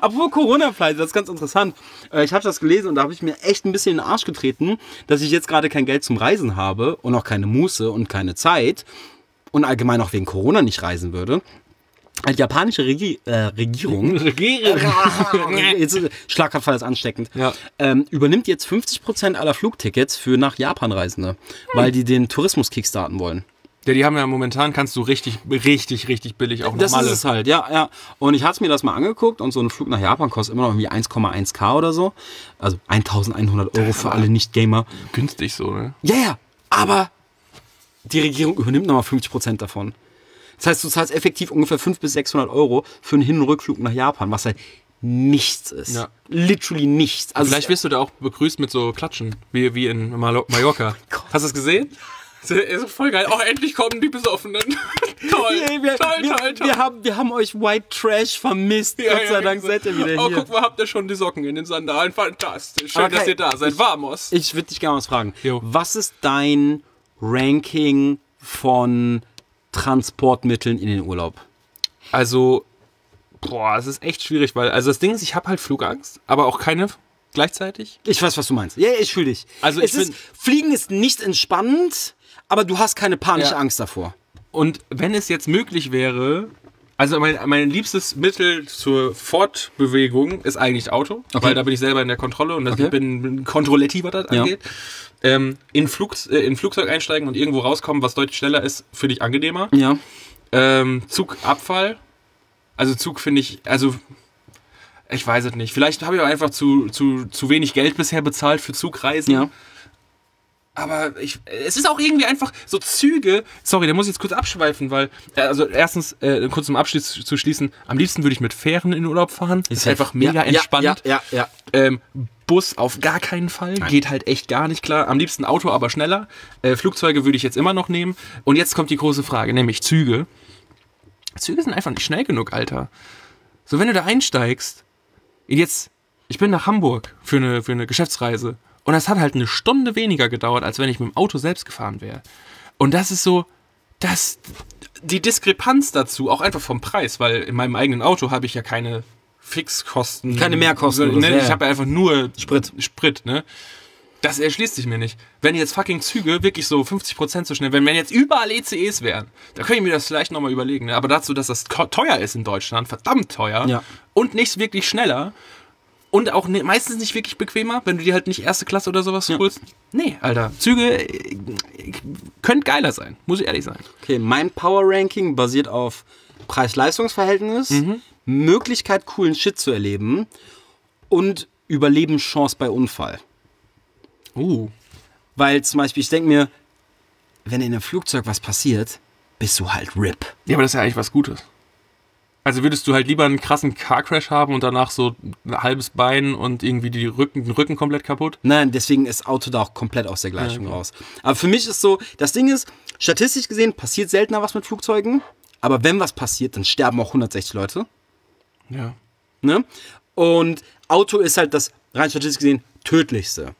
(laughs) Apropos Corona-Pleite, das ist ganz interessant. Äh, Ich habe das gelesen und da habe ich mir echt ein bisschen in den Arsch getreten, dass ich jetzt gerade kein Geld zum Reisen habe und auch keine Muße und keine Zeit und allgemein auch wegen Corona nicht reisen würde. Die japanische Regi äh, Regierung, (laughs) (laughs) jetzt, Schlaganfall ist ansteckend, Ja. ähm, übernimmt jetzt 50% aller Flugtickets für nach Japan Reisende, weil die den Tourismus kickstarten wollen. Ja, die haben ja momentan, kannst du richtig, richtig, richtig billig auch Das normale. ist es halt, ja, ja. Und ich hatte mir das mal angeguckt und so ein Flug nach Japan kostet immer noch irgendwie 1,1k oder so. Also 1100 Euro für alle Nicht-Gamer. günstig so, ne? Ja, ja, aber die Regierung übernimmt nochmal 50% davon. Das heißt, du zahlst effektiv ungefähr 500 bis 600 Euro für einen Hin- und Rückflug nach Japan, was halt nichts ist. Ja. Literally nichts. Also Vielleicht wirst du da auch begrüßt mit so Klatschen, wie, wie in Malo Mallorca. (laughs) Hast du es gesehen? Das ist voll geil. Oh, endlich kommen die Besoffenen. (laughs) toll, Hey, wir, toll, wir, toll, toll. wir, haben, wir haben euch White Trash vermisst. Ja, Gott ja, sei Dank genau. seid ihr wieder oh, hier. guck mal, habt ihr schon die Socken in den Sandalen? Fantastisch. Schön, Aber dass ihr da seid. Vamos. Ich würde dich gerne was fragen. Jo. Was ist dein Ranking von Transportmitteln in den Urlaub? Also, boah, es ist echt schwierig, weil, also das Ding ist, ich habe halt Flugangst, aber auch keine gleichzeitig. Ich weiß, was du meinst. Ja, ich fühle dich. Also es ich ist, find- Fliegen ist nicht entspannend, aber du hast keine panische Ja. Angst davor. Und wenn es jetzt möglich wäre, also mein, mein liebstes Mittel zur Fortbewegung ist eigentlich Auto, Okay. weil da bin ich selber in der Kontrolle und Okay. ich bin, Kontrolletti, was das Ja. angeht. Ähm, in, Flugs, äh, in Flugzeug einsteigen und irgendwo rauskommen, was deutlich schneller ist, finde ich angenehmer. Ja. Ähm, Zugabfall. Also Zug finde ich, also ich weiß es nicht. Vielleicht habe ich auch einfach zu, zu, zu wenig Geld bisher bezahlt für Zugreisen. Ja. Aber ich, es ist auch irgendwie einfach so Züge. Sorry, da muss ich jetzt kurz abschweifen, weil, äh, also erstens, äh, kurz zum Abschluss zu schließen, am liebsten würde ich mit Fähren in den Urlaub fahren. Ist einfach mega ja, entspannt. Ja, ja, ja. Ähm, Bus auf gar keinen Fall. Geht halt echt gar nicht klar. Am liebsten Auto, aber schneller. Äh, Flugzeuge würde ich jetzt immer noch nehmen. Und jetzt kommt die große Frage, nämlich Züge. Züge sind einfach nicht schnell genug, Alter. So, wenn du da einsteigst, jetzt, ich bin nach Hamburg für eine, für eine Geschäftsreise. Und das hat halt eine Stunde weniger gedauert, als wenn ich mit dem Auto selbst gefahren wäre. Und das ist so, das, die Diskrepanz dazu, auch einfach vom Preis, weil in meinem eigenen Auto habe ich ja keine Fixkosten. Keine Mehrkosten Ne? Ich habe ja einfach nur Sprit. Sprit, ne? Das erschließt sich mir nicht. Wenn jetzt fucking Züge wirklich so 50% so schnell, wenn, wenn jetzt überall ECEs wären, da könnte ich mir das vielleicht nochmal überlegen. Ne? Aber dazu, dass das teuer ist in Deutschland, verdammt teuer Ja. und nicht wirklich schneller und auch ne, meistens nicht wirklich bequemer, wenn du dir halt nicht erste Klasse oder sowas holst. Nee, Alter, Züge äh, könnte geiler sein, muss ich ehrlich sein. Okay, mein Power Ranking basiert auf Preis-Leistungs-Verhältnis, Möglichkeit, coolen Shit zu erleben und Überlebenschance bei Unfall. Uh. Weil zum Beispiel, ich denke mir, wenn in einem Flugzeug was passiert, bist du halt RIP. Ja, aber das ist ja eigentlich was Gutes. Also würdest du halt lieber einen krassen Car-Crash haben und danach so ein halbes Bein und irgendwie die Rücken, den Rücken komplett kaputt? Nein, deswegen ist Auto da auch komplett aus der Gleichung raus. Aber für mich ist so, das Ding ist, statistisch gesehen passiert seltener was mit Flugzeugen, aber wenn was passiert, dann sterben auch 160 Leute. Ja. Ne? Und Auto ist halt das rein statistisch gesehen tödlichste.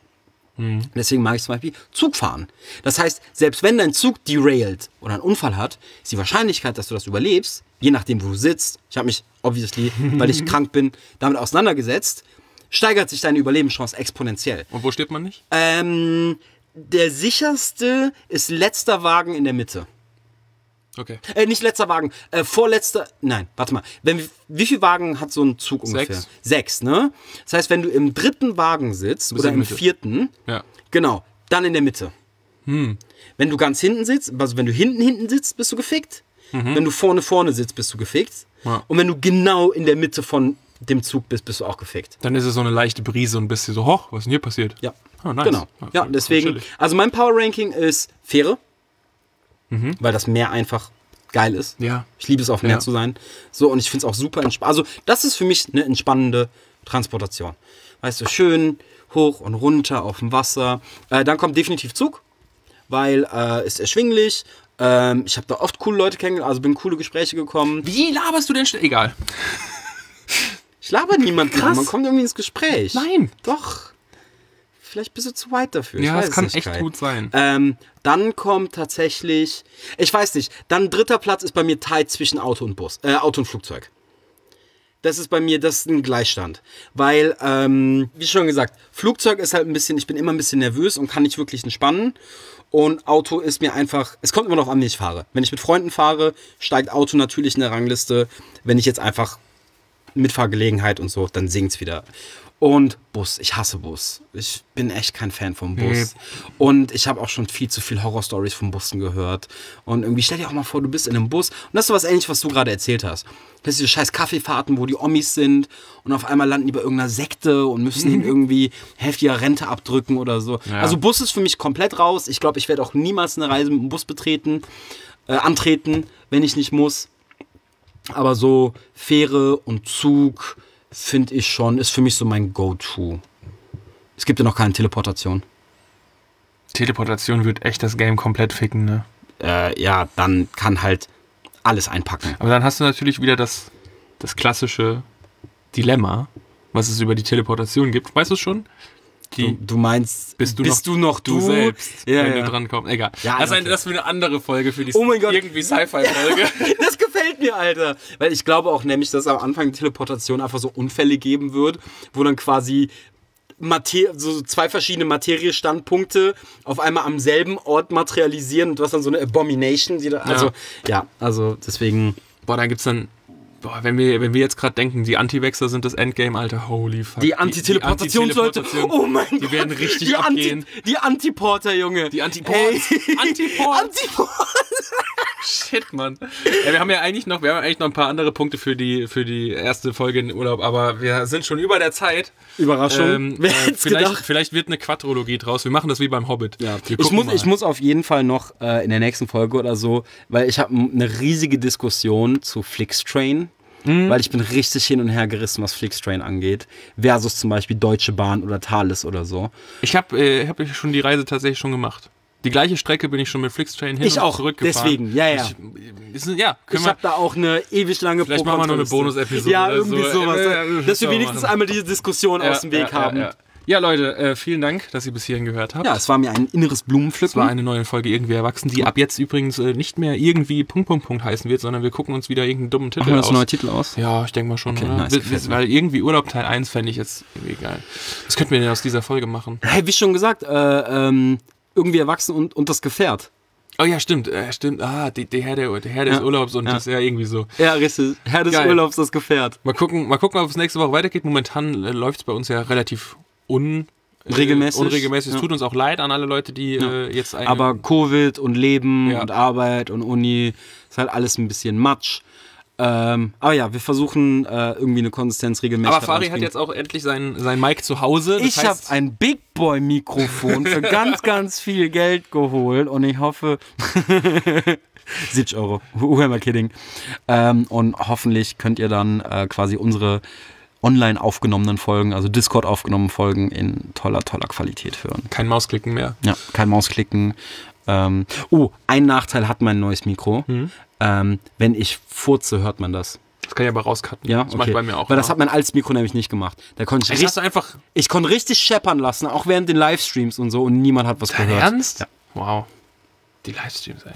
Deswegen mag ich zum Beispiel Zugfahren. Das heißt, selbst wenn dein Zug derailt oder einen Unfall hat, ist die Wahrscheinlichkeit, dass du das überlebst, je nachdem, wo du sitzt, ich habe mich obviously, weil ich (laughs) krank bin, damit auseinandergesetzt, steigert sich deine Überlebenschance exponentiell. Und wo steht man nicht? Ähm, der sicherste ist letzter Wagen in der Mitte. Okay. Äh, nicht letzter Wagen, äh, vorletzter. Nein, warte mal. Wenn, wie viel Wagen hat so ein Zug ungefähr? Sechs. Sechs, ne? Das heißt, wenn du im dritten Wagen sitzt oder im vierten, Ja. genau, dann in der Mitte. Hm. Wenn du ganz hinten sitzt, also wenn du hinten hinten sitzt, bist du gefickt. Wenn du vorne vorne sitzt, bist du gefickt. Mhm. Ja. Und wenn du genau in der Mitte von dem Zug bist, bist du auch gefickt. Dann ist es so eine leichte Brise und bist du so, hoch, was ist denn hier passiert? Ja. Oh, nice. Genau. Ja, deswegen. Also mein Power Ranking ist Fähre. Weil das Meer einfach geil ist. Ja. Ich liebe es, auf dem Meer Ja. zu sein. So, und ich finde es auch super entspannend. Also, das ist für mich eine entspannende Transportation. Weißt du, schön hoch und runter auf dem Wasser. Äh, dann kommt definitiv Zug, weil äh, ist erschwinglich. Ähm, ich habe da oft coole Leute kennengelernt, also bin in coole Gespräche gekommen. Wie laberst du denn schnell? Egal. Ich laber niemanden Krass. an, man kommt irgendwie ins Gespräch. Nein. Doch. Vielleicht bist du zu weit dafür. Ich Ja, weiß das es kann nicht, echt Kai. gut sein. Ähm, dann kommt tatsächlich, ich weiß nicht, dann dritter Platz ist bei mir tight zwischen Auto und Bus, äh, Auto und Flugzeug. Das ist bei mir, das ist ein Gleichstand. Weil, ähm, wie schon gesagt, Flugzeug ist halt ein bisschen, ich bin immer ein bisschen nervös und kann nicht wirklich entspannen. Und Auto ist mir einfach, es kommt immer noch an, wie ich fahre. Wenn ich mit Freunden fahre, steigt Auto natürlich in der Rangliste. Wenn ich jetzt einfach Mitfahrgelegenheit und so, dann sinkt's wieder. Und Bus, ich hasse Bus. Ich bin echt kein Fan vom Bus. Und ich habe auch schon viel zu viel Horrorstories von Bussen gehört. Und irgendwie stell dir auch mal vor, du bist in einem Bus und das ist so was ähnliches, was du gerade erzählt hast. Das sind diese scheiß Kaffeefahrten, wo die Omis sind und auf einmal landen die bei irgendeiner Sekte und müssen ihnen (laughs) irgendwie Hälfte ihrer Rente abdrücken oder so. Ja. Also Bus ist für mich komplett raus. Ich glaube, ich werde auch niemals eine Reise mit dem Bus betreten, äh, antreten, wenn ich nicht muss. Aber so Fähre und Zug finde ich schon, ist für mich so mein Go-To. Es gibt ja noch keine Teleportation. Teleportation wird echt das Game komplett ficken, ne? Äh, ja, dann kann halt alles einpacken. Aber dann hast du natürlich wieder das, das klassische Dilemma, was es über die Teleportation gibt. Weißt du es schon? Du, Die, du meinst, bist du, bist noch, du noch du, selbst, Ja, wenn ja. du dran kommst. Egal. Ja, das, ist eine, okay. das ist eine andere Folge für die Oh mein Gott. irgendwie Sci-Fi-Folge. (laughs) (laughs) Das gefällt mir, Alter. Weil ich glaube auch nämlich, dass am Anfang Teleportation einfach so Unfälle geben wird, wo dann quasi Mater so zwei verschiedene Materiestandpunkte auf einmal am selben Ort materialisieren und du hast dann so eine Abomination. Die da, also, ja, also deswegen. Boah, dann gibt's dann. Boah, wenn wir, wenn wir jetzt gerade denken, die Anti-Wechsler sind das Endgame, Alter, holy fuck. Die Antiteleportationsleute. Antiteleportation, Oh mein Die Gott. werden richtig die abgehen. Anti, die Antiporter, Junge. Die Antiports. Ey. Antiports. Shit, Mann. Ja, wir haben ja eigentlich noch, wir haben eigentlich noch ein paar andere Punkte für die, für die erste Folge in Urlaub, aber wir sind schon über der Zeit. Überraschung. Ähm, Wer äh, vielleicht, gedacht? vielleicht wird eine Quadrologie draus. Wir machen das wie beim Hobbit. Ja, ich muss, mal. ich muss auf jeden Fall noch äh, in der nächsten Folge oder so, weil ich habe eine riesige Diskussion zu Flixtrain. Mhm. Weil ich bin richtig hin und her gerissen, was Flixtrain angeht. Versus zum Beispiel Deutsche Bahn oder Thales oder so. Ich habe äh, hab schon die Reise tatsächlich schon gemacht. Die gleiche Strecke bin ich schon mit Flixtrain hin Ich und auch, zurückgefahren. deswegen, ja, ja. Ich, ja, Ich wir, habe da auch eine ewig lange Vielleicht machen wir noch eine. Bonus-Episode Ja, irgendwie so. sowas. Ja, ja, dass wir ja, wenigstens machen. einmal diese Diskussion aus dem Weg ja, haben. Ja, ja. ja, Leute, äh, vielen Dank, dass ihr bis hierhin gehört habt. Ja, es war mir ein inneres Blumenpflücken. Es war eine neue Folge Irgendwie Erwachsen, die ab jetzt übrigens äh, nicht mehr irgendwie Punkt, Punkt, Punkt heißen wird, sondern wir gucken uns wieder irgendeinen dummen Titel Machen wir das aus. neue Titel aus? Ja, ich denke mal schon. Okay, nice, Wir- weil irgendwie Urlaub Teil 1 fände ich jetzt irgendwie geil. Was könnten wir denn aus dieser Folge machen? Hey, wie schon gesagt, äh, ähm, irgendwie erwachsen und, und das Gefährt. Oh ja, stimmt, äh, stimmt. Ah, die, der Herr, der, der Herr des Ja. Urlaubs und Ja. das ist ja irgendwie so. Ja, richtig. Herr des Geil. Urlaubs, das Gefährt. Mal gucken, mal gucken, ob es nächste Woche weitergeht. Momentan äh, läuft es bei uns ja relativ un, äh, Regelmäßig. unregelmäßig. Es Ja. tut uns auch leid an alle Leute, die äh, jetzt eine, Aber Covid und Leben Ja. und Arbeit und Uni ist halt alles ein bisschen Matsch. Ähm, aber ja, wir versuchen äh, irgendwie eine Konsistenz regelmäßig aber Fari hat jetzt auch endlich sein, sein Mic zu Hause. Das Ich habe ein Big Boy Mikrofon für ganz, (laughs) ganz viel Geld geholt und ich hoffe (laughs) 70 Euro. Who am I kidding? Ähm, und hoffentlich könnt ihr dann äh, quasi unsere online aufgenommenen Folgen, also Discord aufgenommenen Folgen in toller, toller Qualität hören. kein Mausklicken mehr. Ja, kein Mausklicken. Ähm, oh, ein Nachteil hat mein neues Mikro. Mhm. Ähm, wenn ich furze, hört man das. Das kann ich aber rauscutten. Ja, das mache ich bei mir auch. Weil das hat mein altes Mikro nämlich nicht gemacht. Da konnte ich, hast du einfach. ich konnte richtig scheppern lassen, auch während den Livestreams und so, und niemand hat was Dein gehört. Ernst? Ja. Wow. Die Livestreams, ey.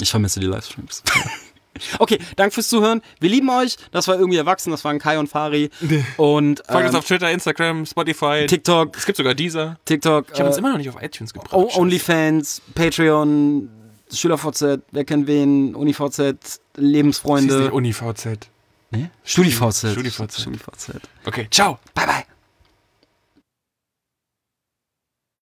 Ich vermisse die Livestreams. (laughs) okay, danke fürs Zuhören. Wir lieben euch. Das war irgendwie erwachsen. Das waren Kai und Fari. Und Folgt uns ähm, auf Twitter, Instagram, Spotify. TikTok, Es gibt sogar dieser. TikTok, Ich habe uns äh, immer noch nicht auf iTunes gebracht. O- OnlyFans, Patreon, SchülerVZ, wer kennt wen, UniVZ, Das ist Lebensfreunde. nicht UniVZ. Nee? StudiVZ. StudiVZ. StudiVZ. Okay, ciao. Bye, bye.